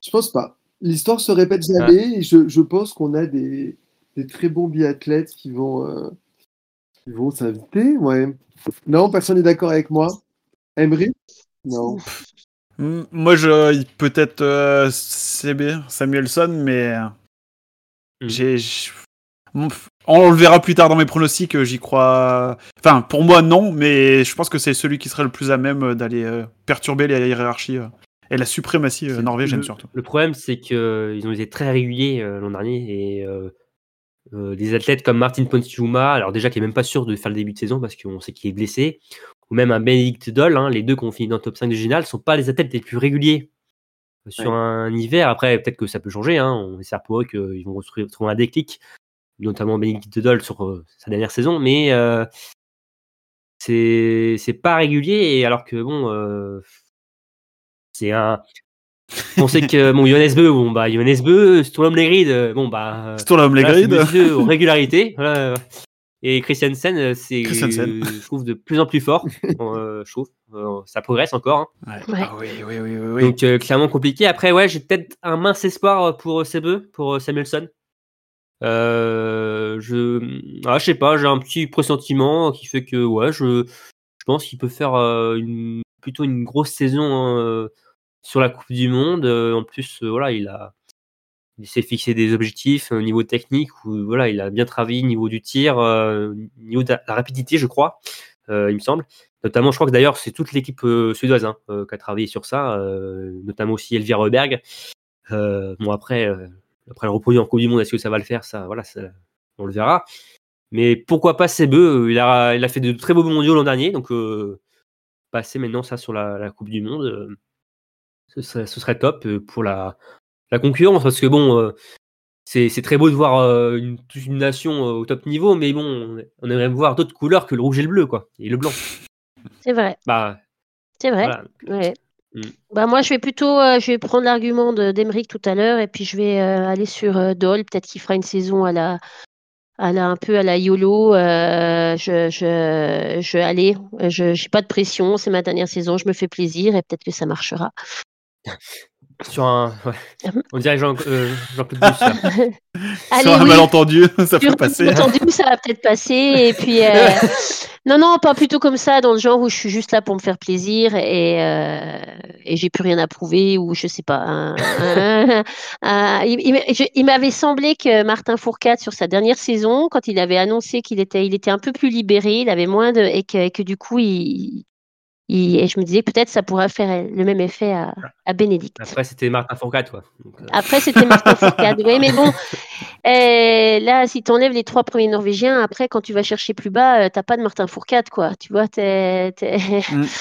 Je pense pas. L'histoire se répète jamais et je, je pense qu'on a des, des très bons biathlètes qui vont euh, qui vont s'inviter. Ouais. Non, personne n'est d'accord avec moi. Emery? Non. Hmm, Moi, je peut-être euh, CB, Samuelson, mais j'ai. pff, On le verra plus tard dans mes pronostics, euh, j'y crois. Enfin, pour moi, non, mais je pense que c'est celui qui serait le plus à même euh, d'aller euh, perturber les hiérarchies et la suprématie norvégienne le, surtout. Le problème, c'est qu'ils ont été très réguliers l'an dernier et euh, euh, des athlètes comme Martin Ponsiuma, alors déjà qui est même pas sûr de faire le début de saison parce qu'on sait qu'il est blessé, ou même un Benedict Doll, hein, les deux qui ont fini dans le top 5 du général, sont pas les athlètes les plus réguliers sur Ouais. un hiver. Après, peut-être que ça peut changer. Hein, on espère pour eux qu'ils vont retrouver- trouver un déclic, notamment Benedict Doll sur euh, sa dernière saison, mais euh, c'est c'est pas régulier et alors que bon. euh, c'est un. On sait que bon, Johannes Beu, bon bah Johannes Beu, Sturlam Legrid, euh, bon bah. L'homme les voilà, régularités. Voilà. Et Christiansen, euh, c'est, euh, je trouve, de plus en plus fort. euh, je trouve, Euh, ça progresse encore. hein. Ouais. Ouais. Ah oui, oui, oui, oui. oui. Donc euh, clairement compliqué. Après, ouais, j'ai peut-être un mince espoir pour CBE, pour Samuelson. Euh, je, ah, je sais pas, j'ai un petit pressentiment qui fait que ouais, je, je pense qu'il peut faire euh, une plutôt une grosse saison euh, sur la Coupe du Monde. Euh, en plus, euh, voilà, il a il s'est fixé des objectifs au niveau technique où voilà, il a bien travaillé au niveau du tir, euh, au niveau de la rapidité, je crois, euh, il me semble. Notamment, je crois que d'ailleurs, c'est toute l'équipe euh, suédoise hein, euh, qui a travaillé sur ça, euh, notamment aussi Elvira Berg. Euh, bon, après, euh, après le reproduit en Coupe du Monde, est-ce que ça va le faire? Ça, voilà, ça, on le verra. Mais pourquoi pas Sebe euh, il a, il a fait de très beaux mondiaux l'an dernier, donc euh, passer maintenant ça sur la, Coupe du Monde, euh, ce, serait, top euh, pour la, la concurrence, parce que bon, euh, c'est très beau de voir euh, une, nation euh, au top niveau, mais bon, on aimerait voir d'autres couleurs que le rouge et le bleu, quoi, et le blanc. C'est vrai, Bah, c'est vrai. voilà. Ouais. Mm. Bah moi, je vais plutôt, euh, je vais prendre l'argument de- d'Emeric tout à l'heure, et puis je vais euh, aller sur euh, Dole. Peut-être qu'il fera une saison à la, à la, un peu à la YOLO. je, je, je, allez, je, j'ai pas de pression. C'est ma dernière saison. Je me fais plaisir, et peut-être que ça marchera. Sur un. ouais. On dirait Jean, euh, Sur un oui. malentendu, ça peut passer. ça va peut-être passer. Et puis, euh, non, non, pas plutôt comme ça, dans le genre où je suis juste là pour me faire plaisir et, euh, et j'ai plus rien à prouver ou je sais pas. il m'avait semblé que Martin Fourcade, sur sa dernière saison, quand il avait annoncé qu'il était, il était un peu plus libéré, il avait moins de, et que, et que du coup, il, il- et je me disais peut-être ça pourrait faire le même effet à, à Bénédicte. Après, c'était Martin Fourcade, quoi. Donc, euh, Après, c'était Martin Fourcade. Oui, mais bon, euh, là, si tu enlèves les trois premiers Norvégiens, après, quand tu vas chercher plus bas, euh, t'as pas de Martin Fourcade, quoi. Tu vois, t'es. Mm.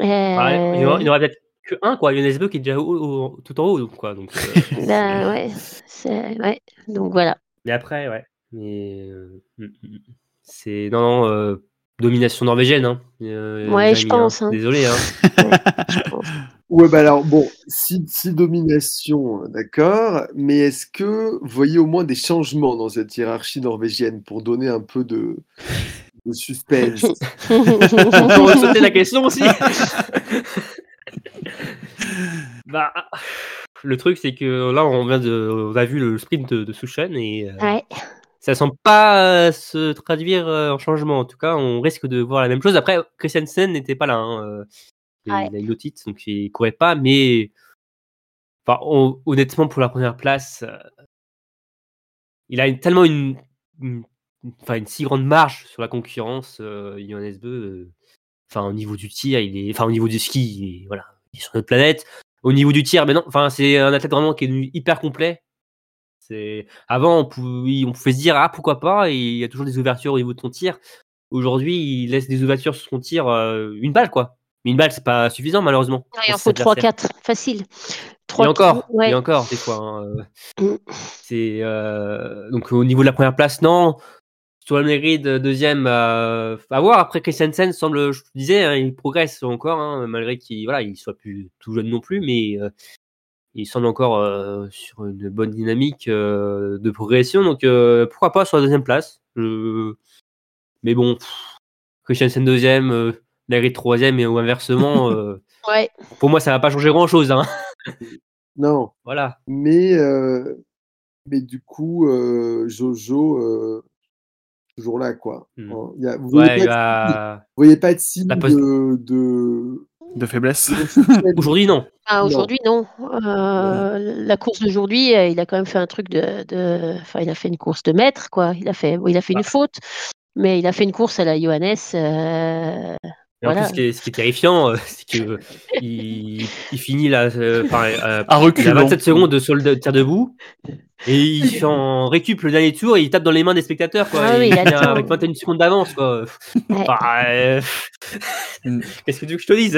Euh, il y aura- aura peut-être que un, quoi. Jonas Beu qui est déjà tout en haut, donc, quoi. Donc, euh, là, ouais, c'est- ouais. Donc voilà. Mais après, ouais. Mais euh, mm, mm, c'est non, non domination norvégienne. Hein. Euh, Ouais, je pense, hein. Désolé. Hein. je pense. Ouais, bah alors, bon, si, si domination, d'accord, mais est-ce que vous voyez au moins des changements dans cette hiérarchie norvégienne pour donner un peu de, de suspense? On peut sauter la question aussi. bah, le truc, c'est que là, on vient de, on a vu le sprint de, de Sushan et euh, Ouais. Ça semble pas euh, se traduire euh, en changement. En tout cas, on risque de voir la même chose. Après, Christiansen n'était pas là. hein, euh, il, Ouais. il a eu l'otite, donc il courait pas. Mais enfin, on- honnêtement, pour la première place, il a une- tellement une, une- enfin, une si grande marge sur la concurrence, Johannes Beu. Enfin, au niveau du tir, il est, enfin, au niveau du ski, il est, voilà, il est sur notre planète. Au niveau du tir, mais non, enfin, c'est un athlète vraiment qui est hyper complet. C'est avant, on pouvait, on pouvait se dire ah pourquoi pas, et il y a toujours des ouvertures au niveau de ton tir. Aujourd'hui, il laisse des ouvertures sur son tir, euh, une balle quoi. Mais une balle, c'est pas suffisant malheureusement. Il en faut ses adversaires. 3-4, facile. Et 3, encore, ouais. et encore des fois. hein, euh, Mm. C'est euh, donc au niveau de la première place, non. Sur le mérite deuxième, euh, à voir. Après Christensen semble, je te disais, hein, il progresse encore, hein, malgré qu'il voilà, il soit plus tout jeune non plus, mais euh, il semble encore euh, sur une bonne dynamique euh, de progression. Donc euh, pourquoi pas sur la deuxième place. Mais bon, pff, Christensen deuxième, euh, Mérite troisième et ou inversement. euh, Ouais. pour moi, ça va pas changer grand chose. Hein. Non, Voilà. mais, euh, mais du coup, euh, Jojo, euh, toujours là, quoi. Hmm. Hein, il y a- vous voyez Ouais, vous voyez pas de signe La poste- de, de, De faiblesse. Aujourd'hui, non. Ah, Non. aujourd'hui, non. Euh, La course d'aujourd'hui, euh, il a quand même fait un truc de, de- Enfin, il a fait une course de mètre, quoi. Il a fait, il a fait une faute, mais il a fait une course à la Johannes. euh, Et en plus, ce qui est, ce qui est terrifiant, euh, c'est que il, il finit là, euh, par, euh, À il a reculons. 27 secondes sur le tir debout. Et il fait en récup le dernier tour et il tape dans les mains des spectateurs. Quoi. Ah Et oui, il avec 21 secondes d'avance. Quoi. Ouais. Enfin, euh, Mm. Qu'est-ce que tu veux que je te dise?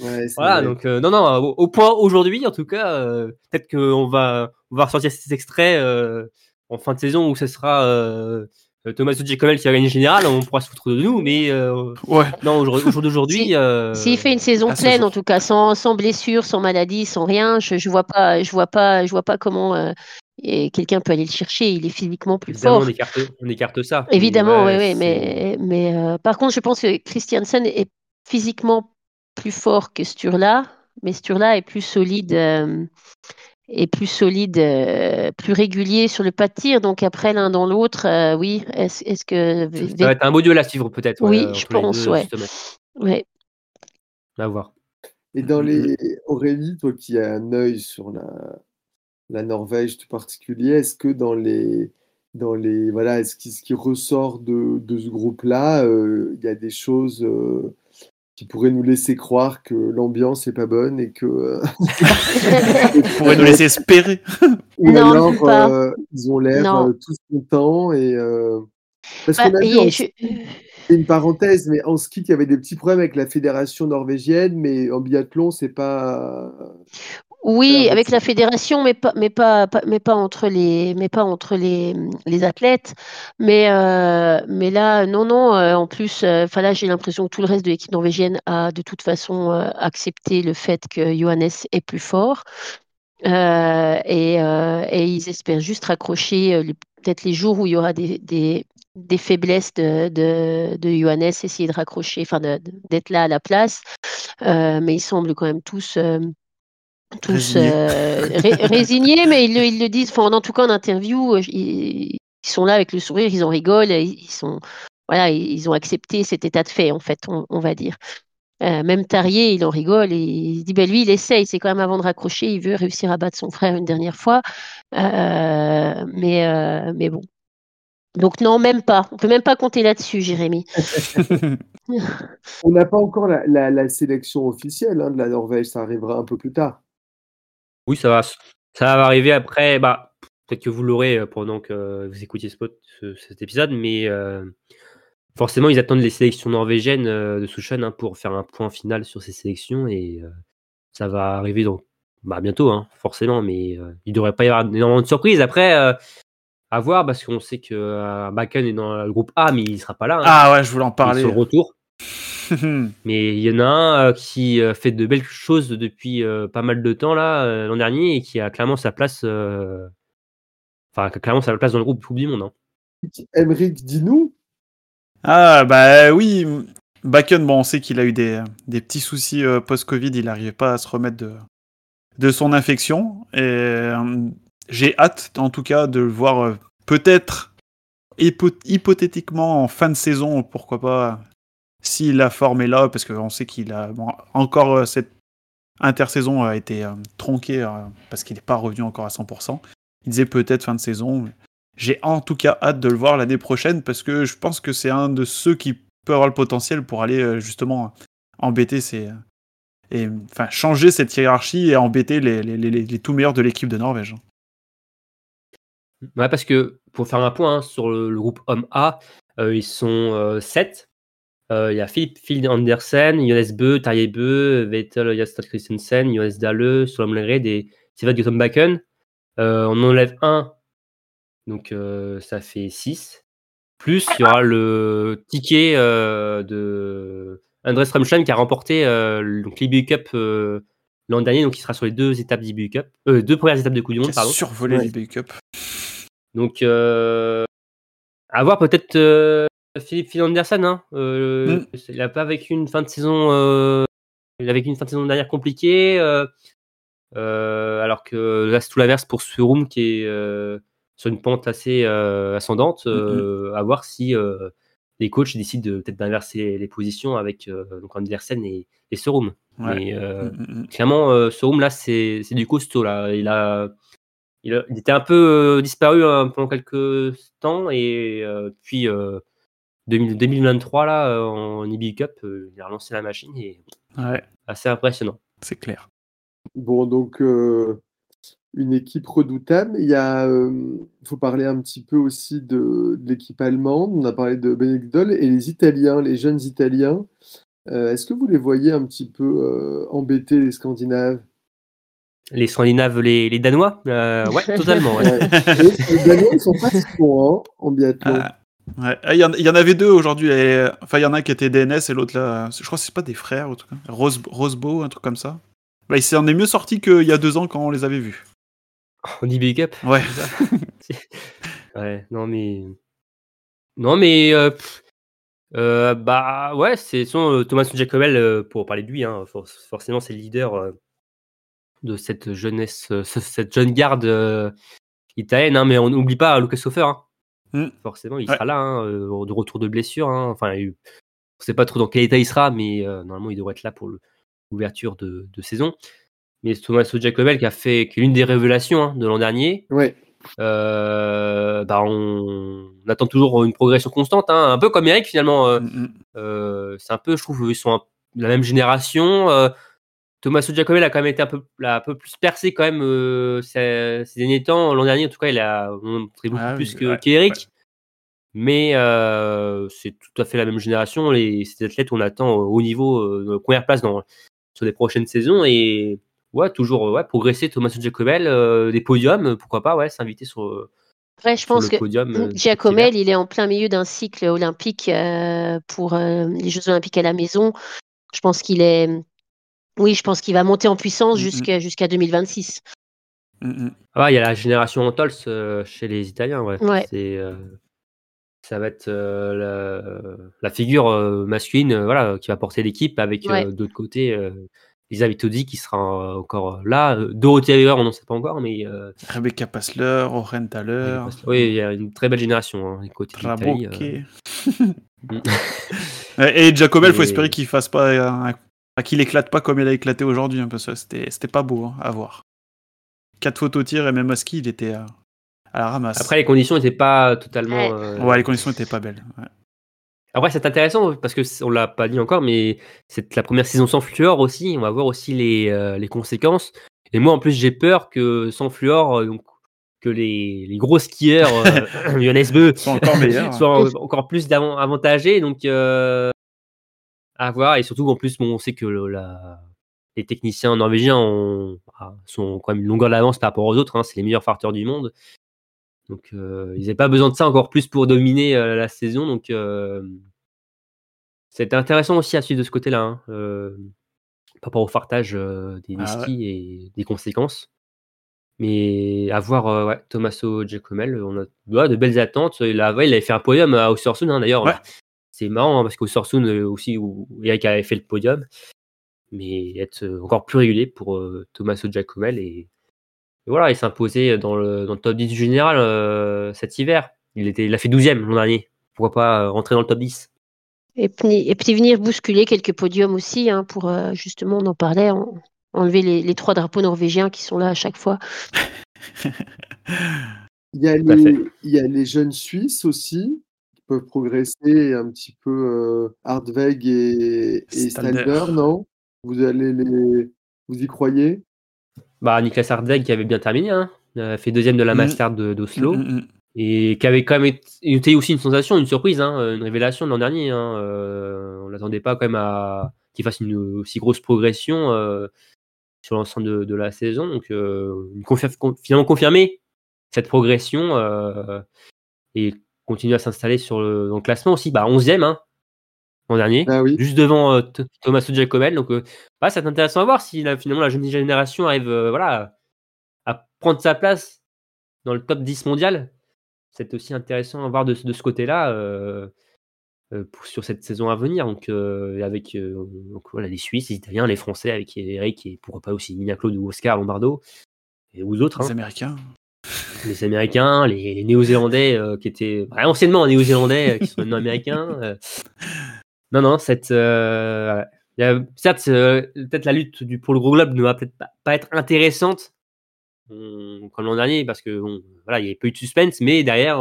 Ouais, c'est Voilà, vrai. donc euh, non, non, au, au point aujourd'hui, en tout cas, euh, peut-être qu'on va, on va ressortir cet extrait euh, en fin de saison où ce sera euh, Thomas Giacomel qui va gagner le général, on pourra se foutre de nous, mais euh, Ouais. non, au jour au jour d'aujourd'hui. Si- euh, S'il fait une saison ce pleine, jour. en tout cas, sans, sans blessure, sans maladie, sans rien, je, je vois pas, je vois pas, je vois pas comment euh, et quelqu'un peut aller le chercher. Il est physiquement plus Évidemment, fort. on écarte, on écarte ça. Évidemment, oui, ouais, oui, mais, mais euh, par contre, je pense que Christiansen est physiquement plus fort que Sturla, mais Sturla est plus solide, euh, est plus solide, euh, plus régulier sur le pas de tir. Donc après, l'un dans l'autre, euh, oui. Est-ce est-ce que Ça va être un duel à suivre peut-être. Oui, ouais, je pense, deux, ouais. ouais. À voir. Et dans les Aurélie, toi qui as un œil sur la, la Norvège tout particulier, est-ce que dans les dans les voilà, est-ce qui, ce qui ressort de, de ce groupe-là, euh, il y a des choses euh, qui pourraient nous laisser croire que l'ambiance est pas bonne et que euh, Vous pourrez nous laisser espérer. ou Non, alors pas. euh, ils ont l'air euh, tous contents et euh, parce Bah, qu'on a vu en je- C'est une parenthèse, mais en ski, il y avait des petits problèmes avec la fédération norvégienne, mais en biathlon, c'est pas. Oui, avec la fédération, mais pas, mais pas, mais pas entre les, mais pas entre les, les athlètes. Mais, euh, mais là, non, non. euh, en plus, euh, enfin là, j'ai l'impression que tout le reste de l'équipe norvégienne a de toute façon euh, accepté le fait que Johannes est plus fort. Euh, et, euh, et ils espèrent juste raccrocher euh, peut-être les jours où il y aura des, des, des faiblesses de, de, de Johannes, essayer de raccrocher, enfin d'être là à la place. Euh, mais ils semblent quand même tous, euh, tous Résignés. euh, ré- résignés, mais ils le, ils le disent, enfin, en tout cas en interview, euh, ils, ils sont là avec le sourire, ils en rigolent, ils, sont, voilà, ils, ils ont accepté cet état de fait, en fait, on, on va dire. Euh, même Tarier, il en rigole et il dit ben lui, il essaye, c'est quand même avant de raccrocher, il veut réussir à battre son frère une dernière fois. Euh, mais, euh, mais bon. Donc non, même pas. On peut même pas compter là-dessus, Jérémy. On n'a pas encore la, la- la sélection officielle hein, de la Norvège, ça arrivera un peu plus tard. Oui, ça va, ça va arriver après. Bah, peut-être que vous l'aurez euh, pendant que vous écoutiez ce, cet épisode, mais euh, forcément, ils attendent les sélections norvégiennes euh, de Souchan hein, pour faire un point final sur ces sélections et euh, ça va arriver donc bah, bientôt, hein, forcément, mais euh, il devrait pas y avoir énormément de surprises. Après, euh, à voir parce qu'on sait que euh, Bakken est dans le groupe A, mais il sera pas là. hein. Ah ouais, je voulais en parler. sur le retour. Mais il y en a un euh, qui euh, fait de belles choses depuis euh, pas mal de temps là euh, l'an dernier et qui a clairement sa place, enfin clairement sa place dans le groupe Coupe du Monde. hein. Emmerich, dis-nous. Ah bah oui, Bakken, bon, on sait qu'il a eu des, des petits soucis euh, post-Covid, il n'arrivait pas à se remettre de, de son infection. Et euh, j'ai hâte, en tout cas, de le voir euh, peut-être hypo- hypothétiquement en fin de saison, pourquoi pas, si la forme est là, parce qu'on sait qu'il a encore euh, cette intersaison a été euh, tronquée euh, parce qu'il n'est pas revenu encore à 100%. Il disait peut-être fin de saison. J'ai en tout cas hâte de le voir l'année prochaine parce que je pense que c'est un de ceux qui peut avoir le potentiel pour aller euh, justement embêter ces et enfin changer cette hiérarchie et embêter les, les, les, tout meilleurs de l'équipe de Norvège. Ouais, parce que pour faire un point hein, sur le, groupe homme A, euh, ils sont 7. Il y a Philippe Phil Andersen, Jonas Bö, Tarjei Bö, Vettel Jasper Christensen, Jonas Dalle, Solom Lered et Sivat Guttom Bakken. Euh, on enlève un, donc euh, ça fait 6. Plus il y aura le ticket euh, de André Strömstein qui a remporté euh, l'IBU Cup euh, l'an dernier, donc il sera sur les deux étapes d'IBU Cup, euh, deux premières étapes de Coupe du Monde, pardon. survolé Ouais. l'IBU Cup. Donc, euh, à voir peut-être euh, Philippe Phil Andersen. Hein, euh, Mm. Il n'a pas vécu une fin de saison. euh, il a vécu une fin de saison dernière compliquée. euh, euh, alors que là, c'est tout l'inverse pour Surum qui est sur une pente assez ascendante. euh, À voir si les coachs décident de- peut-être d'inverser les positions avec donc Andersen et, et Surum. Ouais. Mais Mm, mm, mm. clairement, Sorum, là, c'est du costaud. Là. Il, a, il, était un peu euh, disparu hein, pendant quelques temps. Et euh, puis, euh, 2000 2023, là, euh, en IBU Cup, euh, il a relancé la machine. Et Ouais, assez impressionnant. c'est clair. Bon, donc euh, une équipe redoutable. Il y a, euh, faut parler un petit peu aussi de, de l'équipe allemande. On a parlé de Benedikt Doll et les Italiens, les jeunes Italiens. Euh, Est-ce que vous les voyez un petit peu euh, embêter les Scandinaves? Les Scandinaves, les, les Danois? Euh, Ouais, totalement. ouais. Ouais. Et les Danois, ils sont pas si bons hein, en biathlon. Ah, ouais. Ah, Il y, en- il y en avait deux aujourd'hui. et- Enfin, il y en a un qui était DNS et l'autre là. Je crois que c'est pas des frères ou truc comme- Rose, Rosebo, un truc comme ça. Bah, il s'en est mieux sorti qu'il y a deux ans quand on les avait vus. En IBU Cup Ouais. Ouais, non mais. Non mais. euh, pff, euh, bah ouais, c'est son euh, Thomas Jacobel, euh, pour parler de lui, hein, for- forcément c'est le leader de cette jeunesse, ce- cette jeune garde italienne, hein, mais on n'oublie pas Lucas Hofer. Hein. Mm. Forcément, il Ouais. sera là, hein, euh, de retour de blessure. Hein. Enfin, il- on sait pas trop dans quel état il sera, mais euh, normalement il devrait être là pour le, ouverture de, de saison. Mais Tommaso Giacobel qui a fait, qui est l'une des révélations hein, de l'an dernier. Ouais. Euh, bah on, on attend toujours une progression constante, hein, un peu comme Eric finalement. euh, Mm, mm. euh, c'est un peu, je trouve, ils sont un- la même génération. Tommaso Giacobel a quand même été un peu, l'a un peu plus percé quand même euh, ces, ces derniers temps. L'an dernier, en tout cas, il a montré beaucoup Ah oui, plus que ouais, qu'Eric. Mais euh, c'est tout à fait la même génération. Les, ces athlètes, on attend au haut niveau, euh, première place dans, sur les prochaines saisons. Et ouais, toujours euh, ouais, progresser. Tommaso Giacobel, euh, des podiums, pourquoi pas, ouais, s'inviter sur, Après, je pense que podium. Giacomel, il est en plein milieu d'un cycle olympique euh, pour euh, les Jeux olympiques à la maison. Je pense qu'il est, oui, je pense qu'il va monter en puissance Mhm. jusqu'à jusqu'à 2026. Mm, mm. Ah, il y a la génération Antols euh, chez les Italiens, ouais. Ouais. Euh, ça va être euh, la, la figure euh, masculine euh, voilà, qui va porter l'équipe avec euh, Ouais. d'autre côté euh, Lisa Vitozzi qui sera encore là. Dorothée Weber, on n'en sait pas encore, mais euh, Rebecca Passler, Oren Thaler, oui, il y a une très belle génération hein, côté Traboquet. euh. Ouais, Et Jacobel, faut Et- espérer qu'il fasse pas, un- enfin, qu'il éclate pas comme il a éclaté aujourd'hui, hein, parce que c'était, c'était pas beau hein, à voir. Quatre photos tir et même à ski, il était à, à la ramasse. Après, les conditions n'étaient pas totalement. Ouais. euh, ouais, les conditions étaient pas belles. ouais. Après, c'est intéressant parce que on l'a pas dit encore, mais c'est la première saison sans fluor aussi. On va voir aussi les, euh, les conséquences. Et moi, en plus, j'ai peur que sans fluor, euh, donc que les, les gros skieurs euh, encore meilleurs. soient en- encore plus d'avan- avantagés. Donc, euh, à voir. Et surtout, en plus, bon, on sait que le- la- les techniciens norvégiens ont- ah, sont quand même une longueur d'avance par rapport aux autres. hein. C'est les meilleurs farteurs du monde. Donc, euh, ils n'avaient pas besoin de ça encore plus pour dominer euh, la saison. Donc, euh, c'était intéressant aussi à suivre de ce côté-là, hein, par rapport au fartage des, Ah ouais. skis et des conséquences. Mais à voir, ouais, Tommaso Giacomel, on a ouais, de belles attentes. Il, a, il avait fait un podium à Östersund, hein, d'ailleurs. C'est marrant hein, parce qu'Östersund euh, aussi, où Eric avait fait le podium. Mais être euh, encore plus régulier pour euh, Tommaso Giacomel. Et, et voilà, il s'est imposé dans le, dans le top 10 du général euh, cet hiver. Il, était, il a fait 12e l'an dernier. Pourquoi pas rentrer dans le top 10 Et puis, et puis venir bousculer quelques podiums aussi hein, pour euh, justement, on en parlait, en- enlever les, les trois drapeaux norvégiens qui sont là à chaque fois. Il y, a Tout à les, fait. il y a les jeunes Suisses aussi qui peuvent progresser un petit peu euh, Hardweg et, et non? Vous allez les vous y croyez? Bah, Niklas Hardeg qui avait bien terminé, hein. Fait deuxième de la Mhm. Master de- d'Oslo. Mm, mm, mm. et qui avait quand même été, aussi une sensation, une surprise, hein, une révélation de l'an dernier. Hein, euh, on l'attendait pas quand même à qu'il fasse une aussi grosse progression euh, sur l'ensemble de, de la saison. Donc euh, une confir- con- finalement confirmé cette progression euh, et continue à s'installer sur le, dans le classement aussi. Bah 11e hein, l'an dernier, Ah oui. juste devant euh, T- Tommaso Giacomel. Donc euh, bah, c'est intéressant à voir si la- finalement la jeune génération arrive euh, voilà à prendre sa place dans le top 10 mondial c'est aussi intéressant à voir de, de ce côté-là euh, euh, pour- sur cette saison à venir. Donc, euh, avec euh, donc, voilà, les Suisses, les Italiens, les Français, avec Eric et pourquoi pas aussi Nina Claude ou Oscar Lombardo et aux autres, Les hein, Américains. Les Américains, les, les Néo-Zélandais euh, qui étaient bah, anciennement Néo-Zélandais, euh, qui sont maintenant Américains. euh. Non, non, cette, y certes, peut-être la lutte du, pour le gros globe ne va peut-être pas, pas être intéressante on- comme l'an dernier parce que bon, voilà, il n'y avait pas eu de suspense, mais derrière,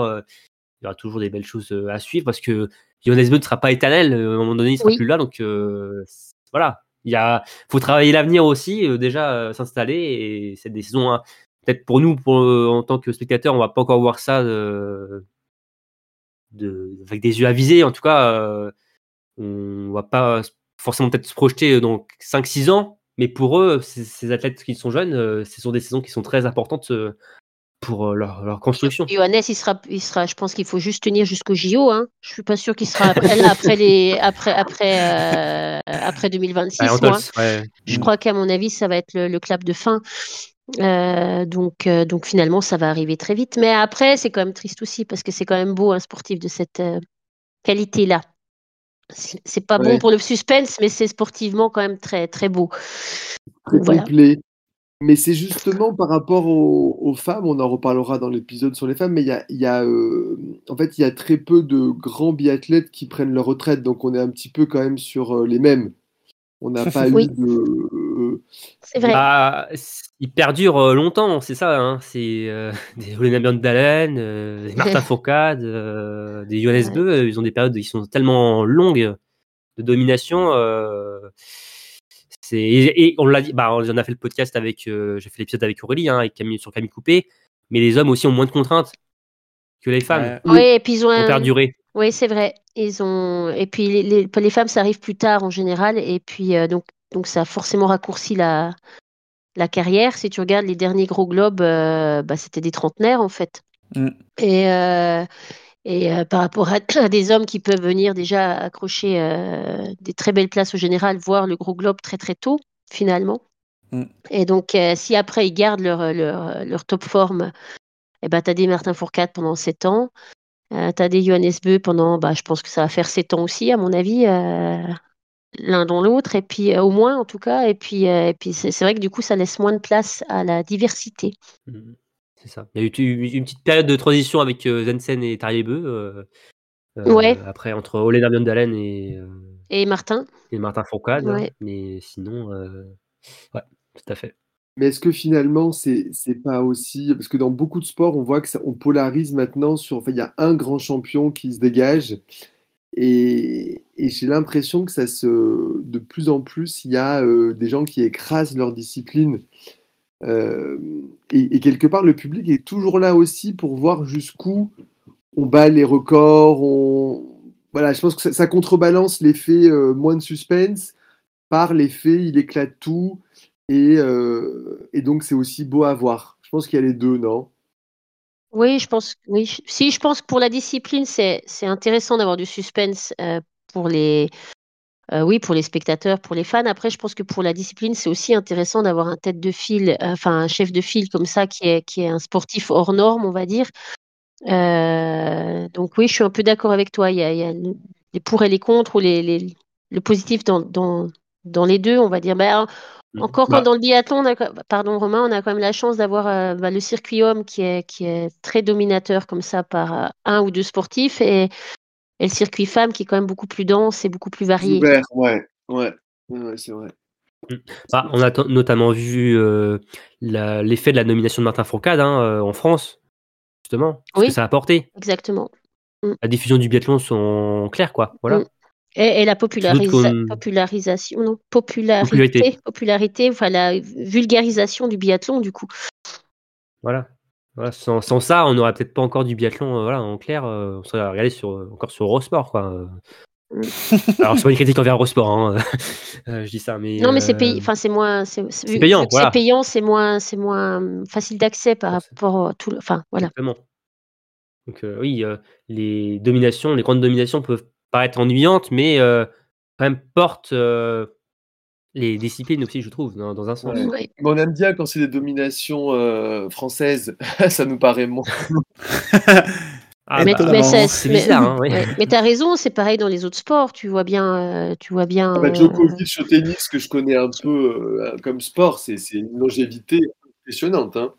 il y aura toujours des belles choses à suivre parce que Johannes Beu ne sera pas éternel, à un moment donné, il sera Oui. plus là, donc euh, voilà, il y a, faut travailler l'avenir aussi, euh, déjà euh, s'installer et cette décision, hein, peut-être pour nous, pour, euh, en tant que spectateurs, on va pas encore voir ça euh, de, avec des yeux avisés, en tout cas, euh, on va pas forcément peut-être se projeter dans 5-6 ans, mais pour eux, ces, ces athlètes qui sont jeunes, euh, ce sont des saisons qui sont très importantes euh, pour euh, leur, leur construction. Johannes, il sera, il sera, je pense qu'il faut juste tenir jusqu'au JO. Hein. Je suis pas sûr qu'il sera après, là, après les, après, après, après 2026. Ouais, moi. Ouais. Je crois qu'à mon avis, ça va être le, le clap de fin. Euh, donc, euh, donc finalement, ça va arriver très vite. Mais après, c'est quand même triste aussi parce que c'est quand même beau un sportif de cette euh, qualité-là. C'est pas Ouais. bon pour le suspense, mais c'est sportivement quand même très très beau. Très Voilà. complet. Mais c'est justement par rapport aux, aux femmes, on en reparlera dans l'épisode sur les femmes, mais il y a, y a, en fait, il y a très peu de grands biathlètes qui prennent leur retraite, donc on est un petit peu quand même sur les mêmes. On n'a pas Oui. eu de. C'est vrai. Bah, c- il perdure euh, longtemps, c'est ça. Hein. C'est euh, des Rolling Dalen, euh, des Martin Fourcade, euh, des Johannes Ouais. Beu. euh, Ils ont des périodes qui sont tellement longues de domination. euh, c'est et, et on l'a dit. Bah, on a fait le podcast avec. euh, J'ai fait l'épisode avec Aurélie, hein, avec Camille sur Camille Coupé. Mais les hommes aussi ont moins de contraintes que les femmes. Oui, et puis ils ont Ont un- perduré. Oui, c'est vrai. Ils ont et puis les, les, les femmes, ça arrive plus tard en général, et puis euh, donc donc ça a forcément raccourci la la carrière. Si tu regardes les derniers gros globes, euh, bah, c'était des trentenaires en fait. Mm. Et euh, et euh, par rapport à, à des hommes qui peuvent venir déjà accrocher euh, des très belles places au général, voir le gros globe très très tôt finalement. Mm. Et donc euh, si après ils gardent leur leur, leur top forme, eh ben t'as des Martin Fourcade pendant 7 ans. Euh, tu as des Johannes Beu pendant, bah, je pense que ça va faire 7 ans aussi, à mon avis, euh, l'un dans l'autre, et puis euh, au moins en tout cas. Et puis, euh, et puis c'est vrai que du coup, ça laisse moins de place à la diversité. Mhm. C'est ça. Il y a eu une petite période de transition avec Zensen et Tariebeu. Ouais. Après, entre Ole Dalen et, Et Martin, et Martin Fourcade. hein. Mais sinon, euh, ouais, tout à fait. Mais est-ce que finalement, c'est c'est pas aussi. Parce que dans beaucoup de sports, on voit que ça, on polarise maintenant sur. Enfin, il y a un grand champion qui se dégage. Et, j'ai l'impression que ça se. De plus en plus, il y a euh, des gens qui écrasent leur discipline. Euh, et, quelque part, le public est toujours là aussi pour voir jusqu'où on bat les records. On... Voilà, je pense que ça, ça contrebalance l'effet euh, moins de suspense par l'effet il éclate tout. Et, euh, et donc, c'est aussi beau à voir. Je pense qu'il y a les deux, non? Oui, je pense, oui, si je pense que pour la discipline, c'est intéressant d'avoir du suspense euh, pour les, euh, oui, pour les spectateurs, pour les fans. Après, je pense que pour la discipline, c'est aussi intéressant d'avoir un tête de file, enfin un chef de file comme ça qui est qui est un sportif hors norme, on va dire. Donc oui, je suis un peu d'accord avec toi. Il y a, les pour et les contre ou les, les- le positif dans, dans, dans les deux, on va dire. Ben, encore quand Bah. dans le biathlon, on a, quand- pardon Romain, on a quand même la chance d'avoir euh, bah, le circuit homme qui est, qui est très dominateur comme ça par euh, un ou deux sportifs et, et le circuit femme qui est quand même beaucoup plus dense et beaucoup plus varié. Ouvert, ouais. Ouais, ouais, ouais, c'est vrai. Bah, on a notamment vu euh, l'effet de la nomination de Martin Fourcade hein, euh, en France, justement. Ce Oui. que ça a apporté. Exactement. La diffusion du biathlon sont claires, quoi. Voilà. Et, et la popularisa- popularisation, non, popularité, Popularité. popularité, la vulgarisation du biathlon du coup. Voilà. Voilà, sans, sans ça, on n'aurait peut-être pas encore du biathlon euh, voilà, en clair. euh, on serait regardé sur, encore sur Eurosport. Quoi. euh. Mm. Alors, c'est pas une critique envers Eurosport, hein, euh, je dis ça. Mais, Non, mais c'est euh, payé, enfin c'est moins, c'est payant, voilà. C'est payant, c'est moins, moins facile d'accès par rapport à tout. le- Enfin voilà. Exactement. Donc euh, oui, euh, les dominations, les grandes dominations peuvent paraître ennuyantes, mais euh, quand même euh, les disciplines aussi, je trouve, dans, dans un sens. Ouais. Ouais. Mais on aime bien quand c'est des dominations euh, françaises. ça nous paraît moins. Ah, mais bah, mais c'est- c'est mais- bizarre, hein, oui. ouais. Mais t'as raison, c'est pareil dans les autres sports. Tu vois bien, euh, tu vois bien. Ah bah, euh, Djokovic au tennis, que je connais un peu euh, comme sport, c'est c'est une longévité impressionnante. Hein.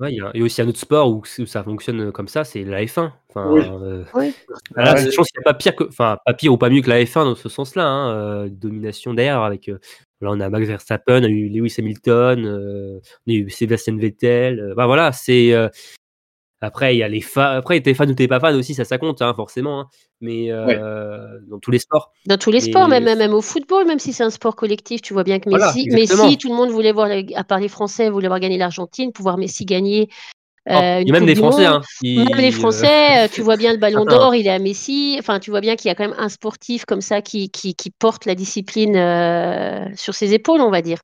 Ouais, il y a, il y a aussi un autre sport où, où ça fonctionne comme ça, c'est la F1. Enfin, Oui. euh, Oui. là, Ouais. je pense qu'il n'y a pas pire que, enfin, pas pire ou pas mieux que la F1 dans ce sens-là. Hein, euh, domination d'air avec, euh, là, on a Max Verstappen, on a eu Lewis Hamilton, euh, on a eu Sébastien Vettel. euh, bah voilà, c'est. Euh, après, il y a les fans. Après, t'es fan ou t'es pas fan aussi, ça, ça compte, hein, forcément. hein. mais euh, dans tous les sports. Dans tous les Mais- sports, même, même au football, même si c'est un sport collectif, tu vois bien que Messi. Messi, tout le monde voulait voir, à part les Français, voulait voir gagner l'Argentine, pouvoir Messi gagner. euh, Oh, il une y a même des Français. Hein, qui, Même les euh, Français, euh, tu vois bien le ballon d'or, il est à Messi. Enfin, tu vois bien qu'il y a quand même un sportif comme ça qui, qui, qui porte la discipline euh, sur ses épaules, on va dire.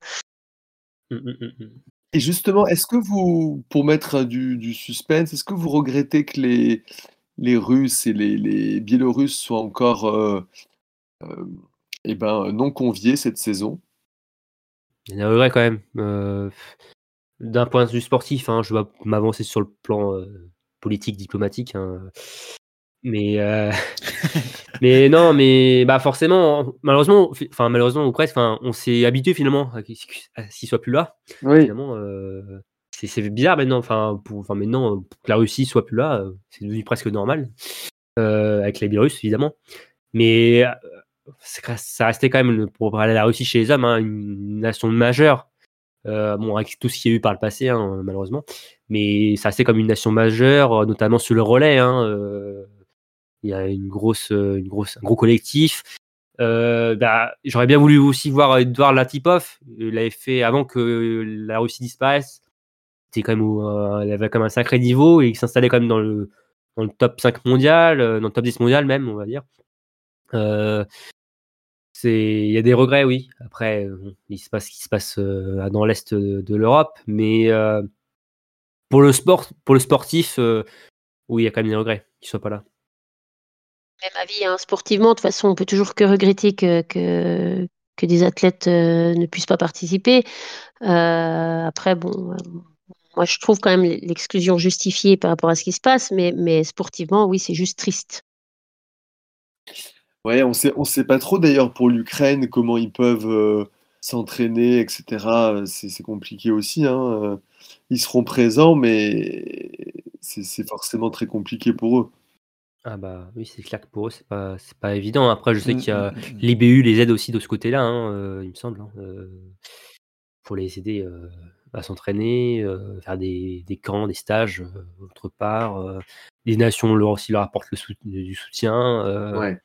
Et justement, est-ce que vous, pour mettre du, suspense, est-ce que vous regrettez que les, les Russes et les, Biélorusses soient encore euh, euh, eh ben, non conviés cette saison? Il y en a vrai quand même. Euh, D'un point de vue sportif, hein, je vais m'avancer sur le plan politique, diplomatique. hein. Mais, euh, mais non, mais bah forcément, malheureusement, fi- enfin malheureusement ou presque, enfin, on s'est habitué finalement à qu'il soit plus là. Oui. Finalement, euh, c'est bizarre maintenant. Enfin, pour, enfin maintenant, pour que la Russie soit plus là, euh, c'est devenu presque normal euh, avec la Biélorusse évidemment. Mais euh, ça restait quand même, pour parler de la Russie chez les hommes, hein, une nation majeure. Euh, bon, avec tout ce qu'il y a eu par le passé, hein, malheureusement. Mais ça restait comme une nation majeure, notamment sur le relais. hein, euh, Il y a une grosse, euh, une grosse, un gros collectif. Euh, bah, J'aurais bien voulu aussi voir Edouard Latipov. Il l'avait fait avant que la Russie disparaisse. C'était quand même, euh, il avait quand même un sacré niveau et il s'installait quand même dans le, dans le top 5 mondial, euh, dans le top 10 mondial même, on va dire. Euh, il y a des regrets, oui. Après, euh, il se passe ce qui se passe dans l'est de, de l'Europe, mais pour le sport, pour le sportif, oui, il y a quand même des regrets qu'il soit pas là. Même avis, hein, sportivement, de toute façon, on peut toujours que regretter que, que, des athlètes euh, ne puissent pas participer. Euh, après, bon, euh, moi, je trouve quand même l'exclusion justifiée par rapport à ce qui se passe, mais, mais sportivement, oui, c'est juste triste. Ouais, on sait, on sait pas trop d'ailleurs pour l'Ukraine comment ils peuvent s'entraîner, etc. C'est compliqué aussi, hein. Ils seront présents, mais c'est forcément très compliqué pour eux. Ah bah oui, c'est clair que pour eux, c'est pas, c'est pas évident. Après, je sais Mm, qu'il y a mm, mm. les BU les aident aussi de ce côté-là, hein, euh, il me semble, hein, euh, pour les aider euh, à s'entraîner, euh, faire des, des camps, des stages euh, autre part. euh, les nations leur aussi leur apportent le sout- du soutien. euh, Ouais.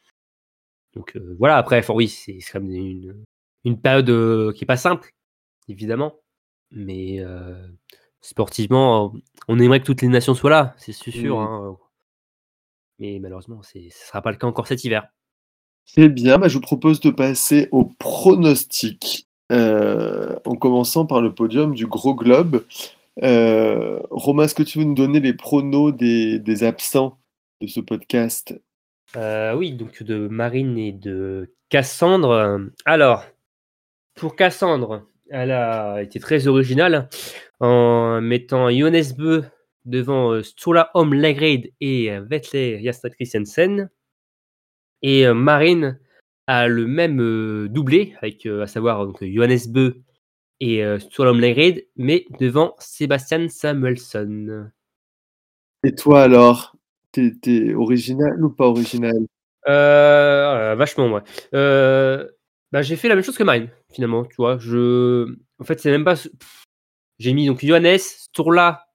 Donc euh, voilà, après, for- oui, c'est c'est quand même une, une période euh, qui est pas simple, évidemment. Mais euh, sportivement, on aimerait que toutes les nations soient là, c'est sûr. Hein. Mais malheureusement, c'est- ce ne sera pas le cas encore cet hiver. Très bien, bah, je vous propose de passer au pronostic, euh, en commençant par le podium du gros globe. Euh, Romain, est-ce que tu veux nous donner les pronos des, des absents de ce podcast? Euh, oui, donc de Marine et de Cassandre. Alors, pour Cassandre, elle a été très originale en mettant Bö devant euh, Sturla Holm Lagrade et euh, Vetle. Et euh, Marine a le même euh, doublé, avec euh, à savoir donc, Johannes Bö et Sturla Holm Lagrade, mais devant Sébastien Samuelson. Et toi alors, t'es, original ou pas original? Voilà, vachement. Euh, bah, j'ai fait la même chose que Marine, finalement, tu vois. Je... En fait, c'est même pas... J'ai mis donc Johannes, Sturla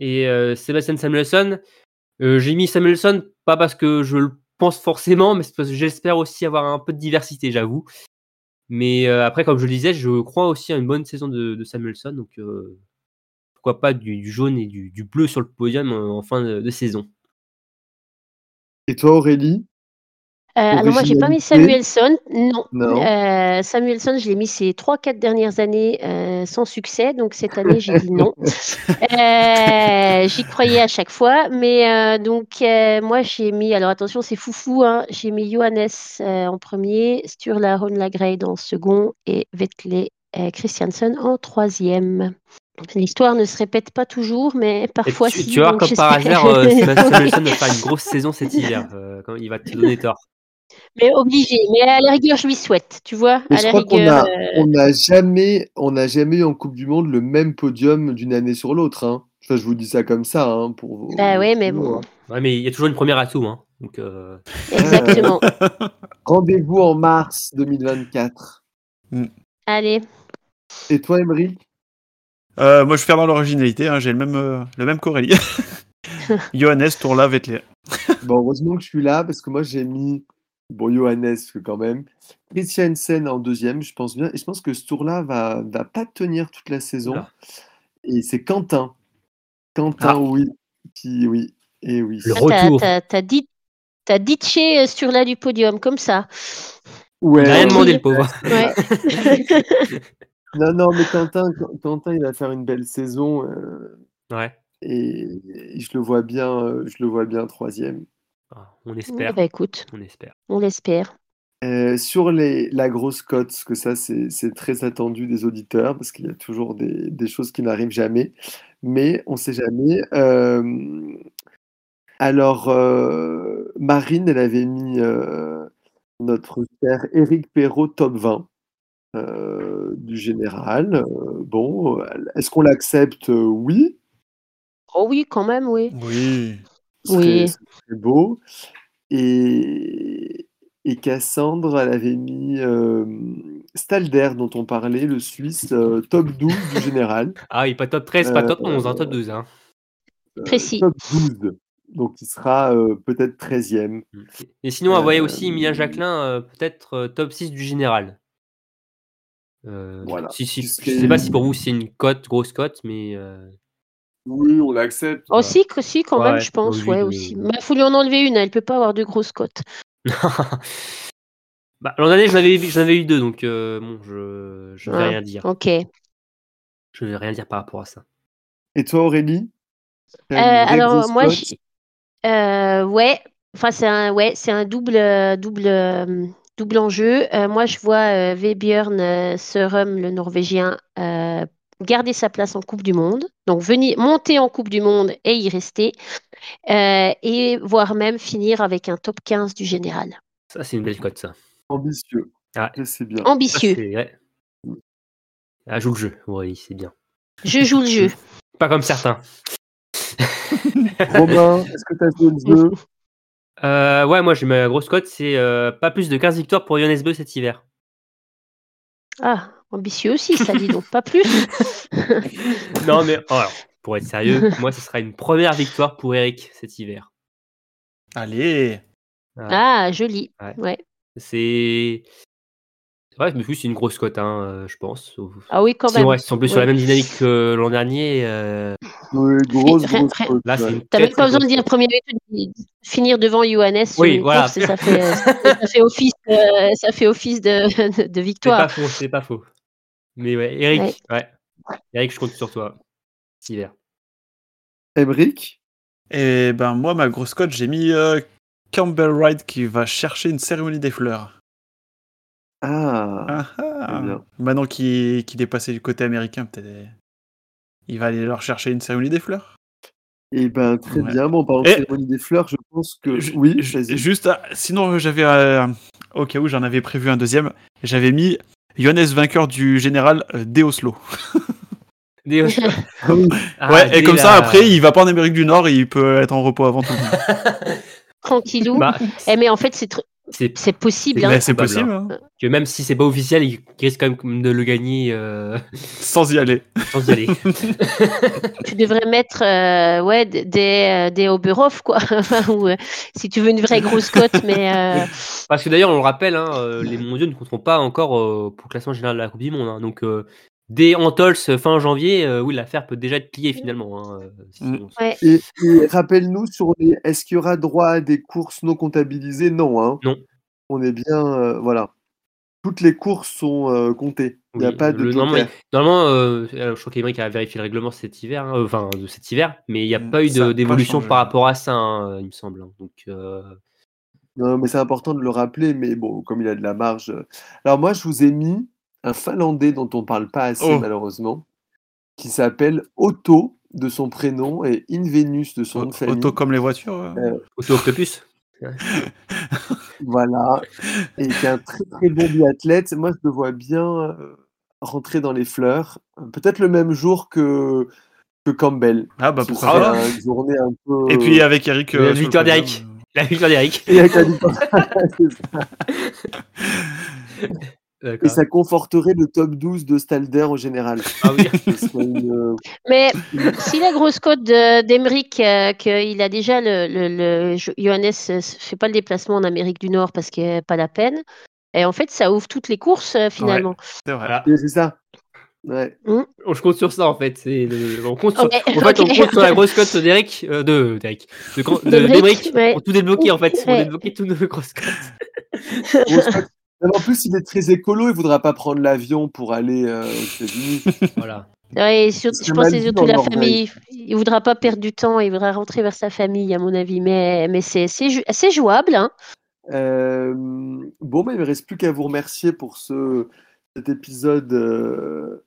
et euh, Sébastien Samuelson. Euh, j'ai mis Samuelson, pas parce que je le pense forcément, mais parce que j'espère aussi avoir un peu de diversité, j'avoue. Mais euh, après, comme je le disais, je crois aussi à une bonne saison de, de Samuelson, donc euh, pourquoi pas du, jaune et du, bleu sur le podium en fin de saison. Et toi Aurélie? Euh, alors moi, j'ai pas mis Samuelson. Non. Non. Euh, Samuelson, je l'ai mis ces trois, quatre dernières années euh, sans succès. Donc cette année, j'ai dit non. Euh, J'y croyais à chaque fois. Mais euh, donc euh, moi, j'ai mis, alors attention, c'est foufou. Hein, j'ai mis Johannes euh, en premier, Sturla Honlagrade en second et Vetle euh, Christiansen en troisième. L'histoire ne se répète pas toujours, mais Et parfois tu, si. tu comme par hasard, euh, Sébastien Samuelson va faire une grosse saison cet hiver. euh, quand il va te donner tort. Mais obligé. Mais à la rigueur, je lui souhaite. Tu vois, Mais à je la crois qu'on rigueur. a, euh, on n'a jamais, on n'a jamais eu en Coupe du Monde le même podium d'une année sur l'autre, hein. Enfin, je vous dis ça comme ça, hein, pour vos- Bah ouais, mais pronos, bon. hein. Ouais, mais il y a toujours une première à tout. Hein. Donc, euh, Exactement. Rendez-vous en mars 2024. Allez. Et toi, Emery? Euh, moi, je vais faire dans l'originalité. hein, J'ai le même, euh, le même qu'Aurélie. Johannes, Tourla, Vettel. Bon, heureusement que je suis là parce que moi j'ai mis bon Johannes quand même Christiansen en deuxième, je pense bien, et je pense que ce tour-là va va pas tenir toute la saison. Et c'est Quentin, Quentin, Ah. oui, qui oui, et oui. Le Ah, t'as- retour. T'as t'as dit. T'as ditché euh, sur là du podium, comme ça. Ouais, il n'a rien demandé, le pauvre. Ouais. Non, non, mais Quentin, Qu- Quentin, il va faire une belle saison euh, Ouais. et, et je le vois bien, euh, je le vois bien troisième. Ah, on espère. bah écoute, On espère. on l'espère. Euh, sur les, la grosse cote, parce que ça c'est très attendu des auditeurs, parce qu'il y a toujours des, des choses qui n'arrivent jamais, mais on ne sait jamais. Euh, alors, euh, Marine, elle avait mis euh, notre cher Éric Perrault top 20 euh, du général. Bon, est-ce qu'on l'accepte? Oui, Oh oui, quand même, oui. Oui. Oui. serait beau. Et, Et Cassandre, elle avait mis euh, Stalder, dont on parlait, le Suisse, euh, top 12 du général. Ah oui, pas top 13, pas top 11, hein, top 12. Hein. Euh, Précis. Top 12. Donc il sera euh, peut-être 13e. Et sinon, on voyait aussi Emilien Jacquelin, euh, peut-être euh, top 6 du général. Euh, Voilà. Si, si, Qui je serait- sais pas si pour vous c'est une cote, grosse cote, mais euh, Oui, on l'accepte. Aussi, que- si, quand Ouais, même, je pense, ouais, de- aussi. Il faut lui en enlever une, elle peut pas avoir de grosses cotes. bah, l'an dernier, j'en avais, j'en avais eu deux, donc euh, bon, je je vais Ah. rien dire. Ok. Je vais rien dire par rapport à ça. Et toi, Aurélie? Euh, alors moi, euh, ouais, enfin c'est un, ouais, c'est un double, double, double enjeu. Euh, moi, je vois euh, Vebjørn euh, Sørum, le Norvégien, euh, garder sa place en Coupe du Monde, donc venir monter en Coupe du Monde et y rester, euh, et voire même finir avec un top 15 du général. Ça, c'est une belle cote, ça. ambitieux. Ah. Sais bien. Ambitieux. c'est- ouais. Ah, joue le jeu, oui, c'est bien. Je joue le jeu. Pas comme certains. Romain, est-ce que tu as joué le jeu? Euh, ouais, moi, j'ai ma grosse cote, c'est euh, pas plus de 15 victoires pour Beu cet hiver. Ah, ambitieux aussi, ça dit donc pas plus. Non, mais oh, alors, pour être sérieux, moi, ce sera une première victoire pour Eric cet hiver. Allez Ah, joli. Ouais. Ouais. C'est. C'est vrai, mais oui, c'est une grosse cote, hein, euh, je pense. Ah oui, quand si même. on reste plus sur la Ouais. même dynamique que l'an dernier, euh, Oui, grosse, grosse là, c'est ouais. T'as très, même pas besoin de dire premier but, finir devant Johannes Oui, voilà. course et ça fait, euh, ça fait office, euh, ça fait office de, de, de C'est pas victoire. faux, c'est pas faux. Mais ouais, Eric, Ouais. ouais. Eric, je compte sur toi cet hiver. Emric Et ben moi, ma grosse cote, j'ai mis euh, Campbell Wright qui va chercher une cérémonie des fleurs. Ah, Ah, ah. Maintenant qu'il est passé du côté américain, peut-être il va aller leur chercher une cérémonie des fleurs. et ben très Ouais. bien. Bon, parlant de Et- cérémonie des fleurs, je pense que oui, vas-y. Juste, ah, sinon j'avais, euh, au cas où j'en avais prévu un deuxième, j'avais mis Johannes vainqueur du général euh, dès Oslo. Des- Ah ouais, et comme ça après il va pas en Amérique du Nord et il peut être en repos avant tout le monde. Tranquillou. Bah, Eh, mais en fait, c'est tr- c'est possible. C'est hein. C'est possible, hein, que même si c'est pas officiel, il risque quand même de le gagner euh, sans y aller. sans y aller. Tu devrais mettre euh, ouais, des, euh, des Oberhof, quoi. Ou, euh, si tu veux une vraie grosse cote, mais euh, Parce que d'ailleurs, on le rappelle, hein, euh, les mondiaux ne compteront pas encore euh, pour le classement général de la Coupe du Monde. hein. donc, euh, dès Antols fin janvier, euh, oui, l'affaire peut déjà être pliée finalement. hein, euh, si on- ouais. Et, et rappelle-nous sur les. Est-ce qu'il y aura droit à des courses non comptabilisées? Non, hein. Non. On est bien, euh, voilà. Toutes les courses sont euh, comptées. Il n'y a Oui, pas de le- normalement, Normalement, euh, euh, je crois qu'Emeric a vérifié le règlement cet hiver, hein, euh, enfin de cet hiver, mais il n'y a Mm, pas eu ça a de- pas d'évolution changé. par rapport à ça, hein, euh, il me semble. hein. Donc, euh, Non, mais c'est important de le rappeler, mais bon, comme il a de la marge. euh. Alors moi, je vous ai mis un Finlandais dont on parle pas assez, Oh. malheureusement, qui s'appelle Otto de son prénom et Invenus de son nom de famille. Auto comme les voitures. euh. Euh, Otto Octopus. Voilà. Et qui est un très très bon biathlète. Moi, je le vois bien euh, rentrer dans les fleurs. Peut-être le même jour que, que Campbell. Ah bah serait pas. une journée un peu. Et puis avec Eric. La euh, victoire d'Eric. euh. La victoire d'Eric. Et, ça. Conforterait le top 12 de Stalder au général. Ah oui. Une, euh, Mais si la grosse cote de- d'Emeric, euh, qu'il a déjà le, le, le- Jo- Johannes ne fait pas le déplacement en Amérique du Nord parce qu'il n'y a pas la peine. Et en fait, ça ouvre toutes les courses euh, finalement. C'est vrai. Voilà. Oui, c'est ça. Ouais. Je compte sur ça en fait. Le- on compte sur, Ok, en fait, on ok. compte sur la grosse cote d'Eric, euh, de d'Eric, de, de- d'Emeric, ouais. pour tout débloquer en fait. On Ouais. débloquer toutes nos grosses cotes. En plus, il est très écolo, il voudra pas prendre l'avion pour aller euh, aux États-Unis. Voilà. Ouais, et sur- C'est je pense que surtout la famille. Il voudra pas perdre du temps, il voudra rentrer vers sa famille, à mon avis. Mais, mais c'est c'est jouable. Hein. Euh, bon, bah, il me reste plus qu'à vous remercier pour ce, cet épisode euh,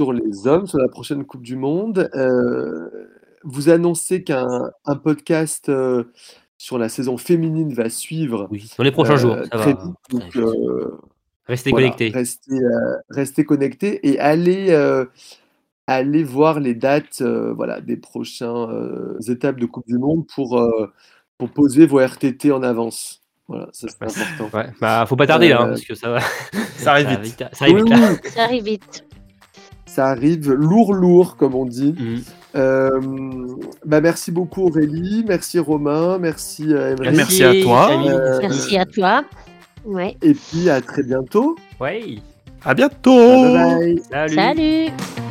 sur les hommes, sur la prochaine Coupe du Monde. Euh, vous annoncez qu'un un podcast euh, sur la saison féminine va suivre Oui. Dans les prochains euh, jours, ça très va. vite. Donc, euh, Restez voilà, connectés. Restez, euh, restez connectés et allez, euh, allez voir les dates euh, voilà, des prochaines étapes de Coupe du Monde pour, euh, pour poser vos RTT en avance. Voilà, ça c'est important. Ouais, bah faut pas tarder là, hein, Euh, parce que ça va. Ça arrive vite. Ça arrive vite là. oui, Ça arrive vite. Ça arrive lourd, lourd, comme on dit. Mhm. Euh, bah, merci beaucoup Aurélie, merci Romain, merci euh, Emery. Merci à toi. Euh, Merci à toi. Ouais. Et puis à très bientôt. Ouais. À bientôt Bye bye. Salut. Salut.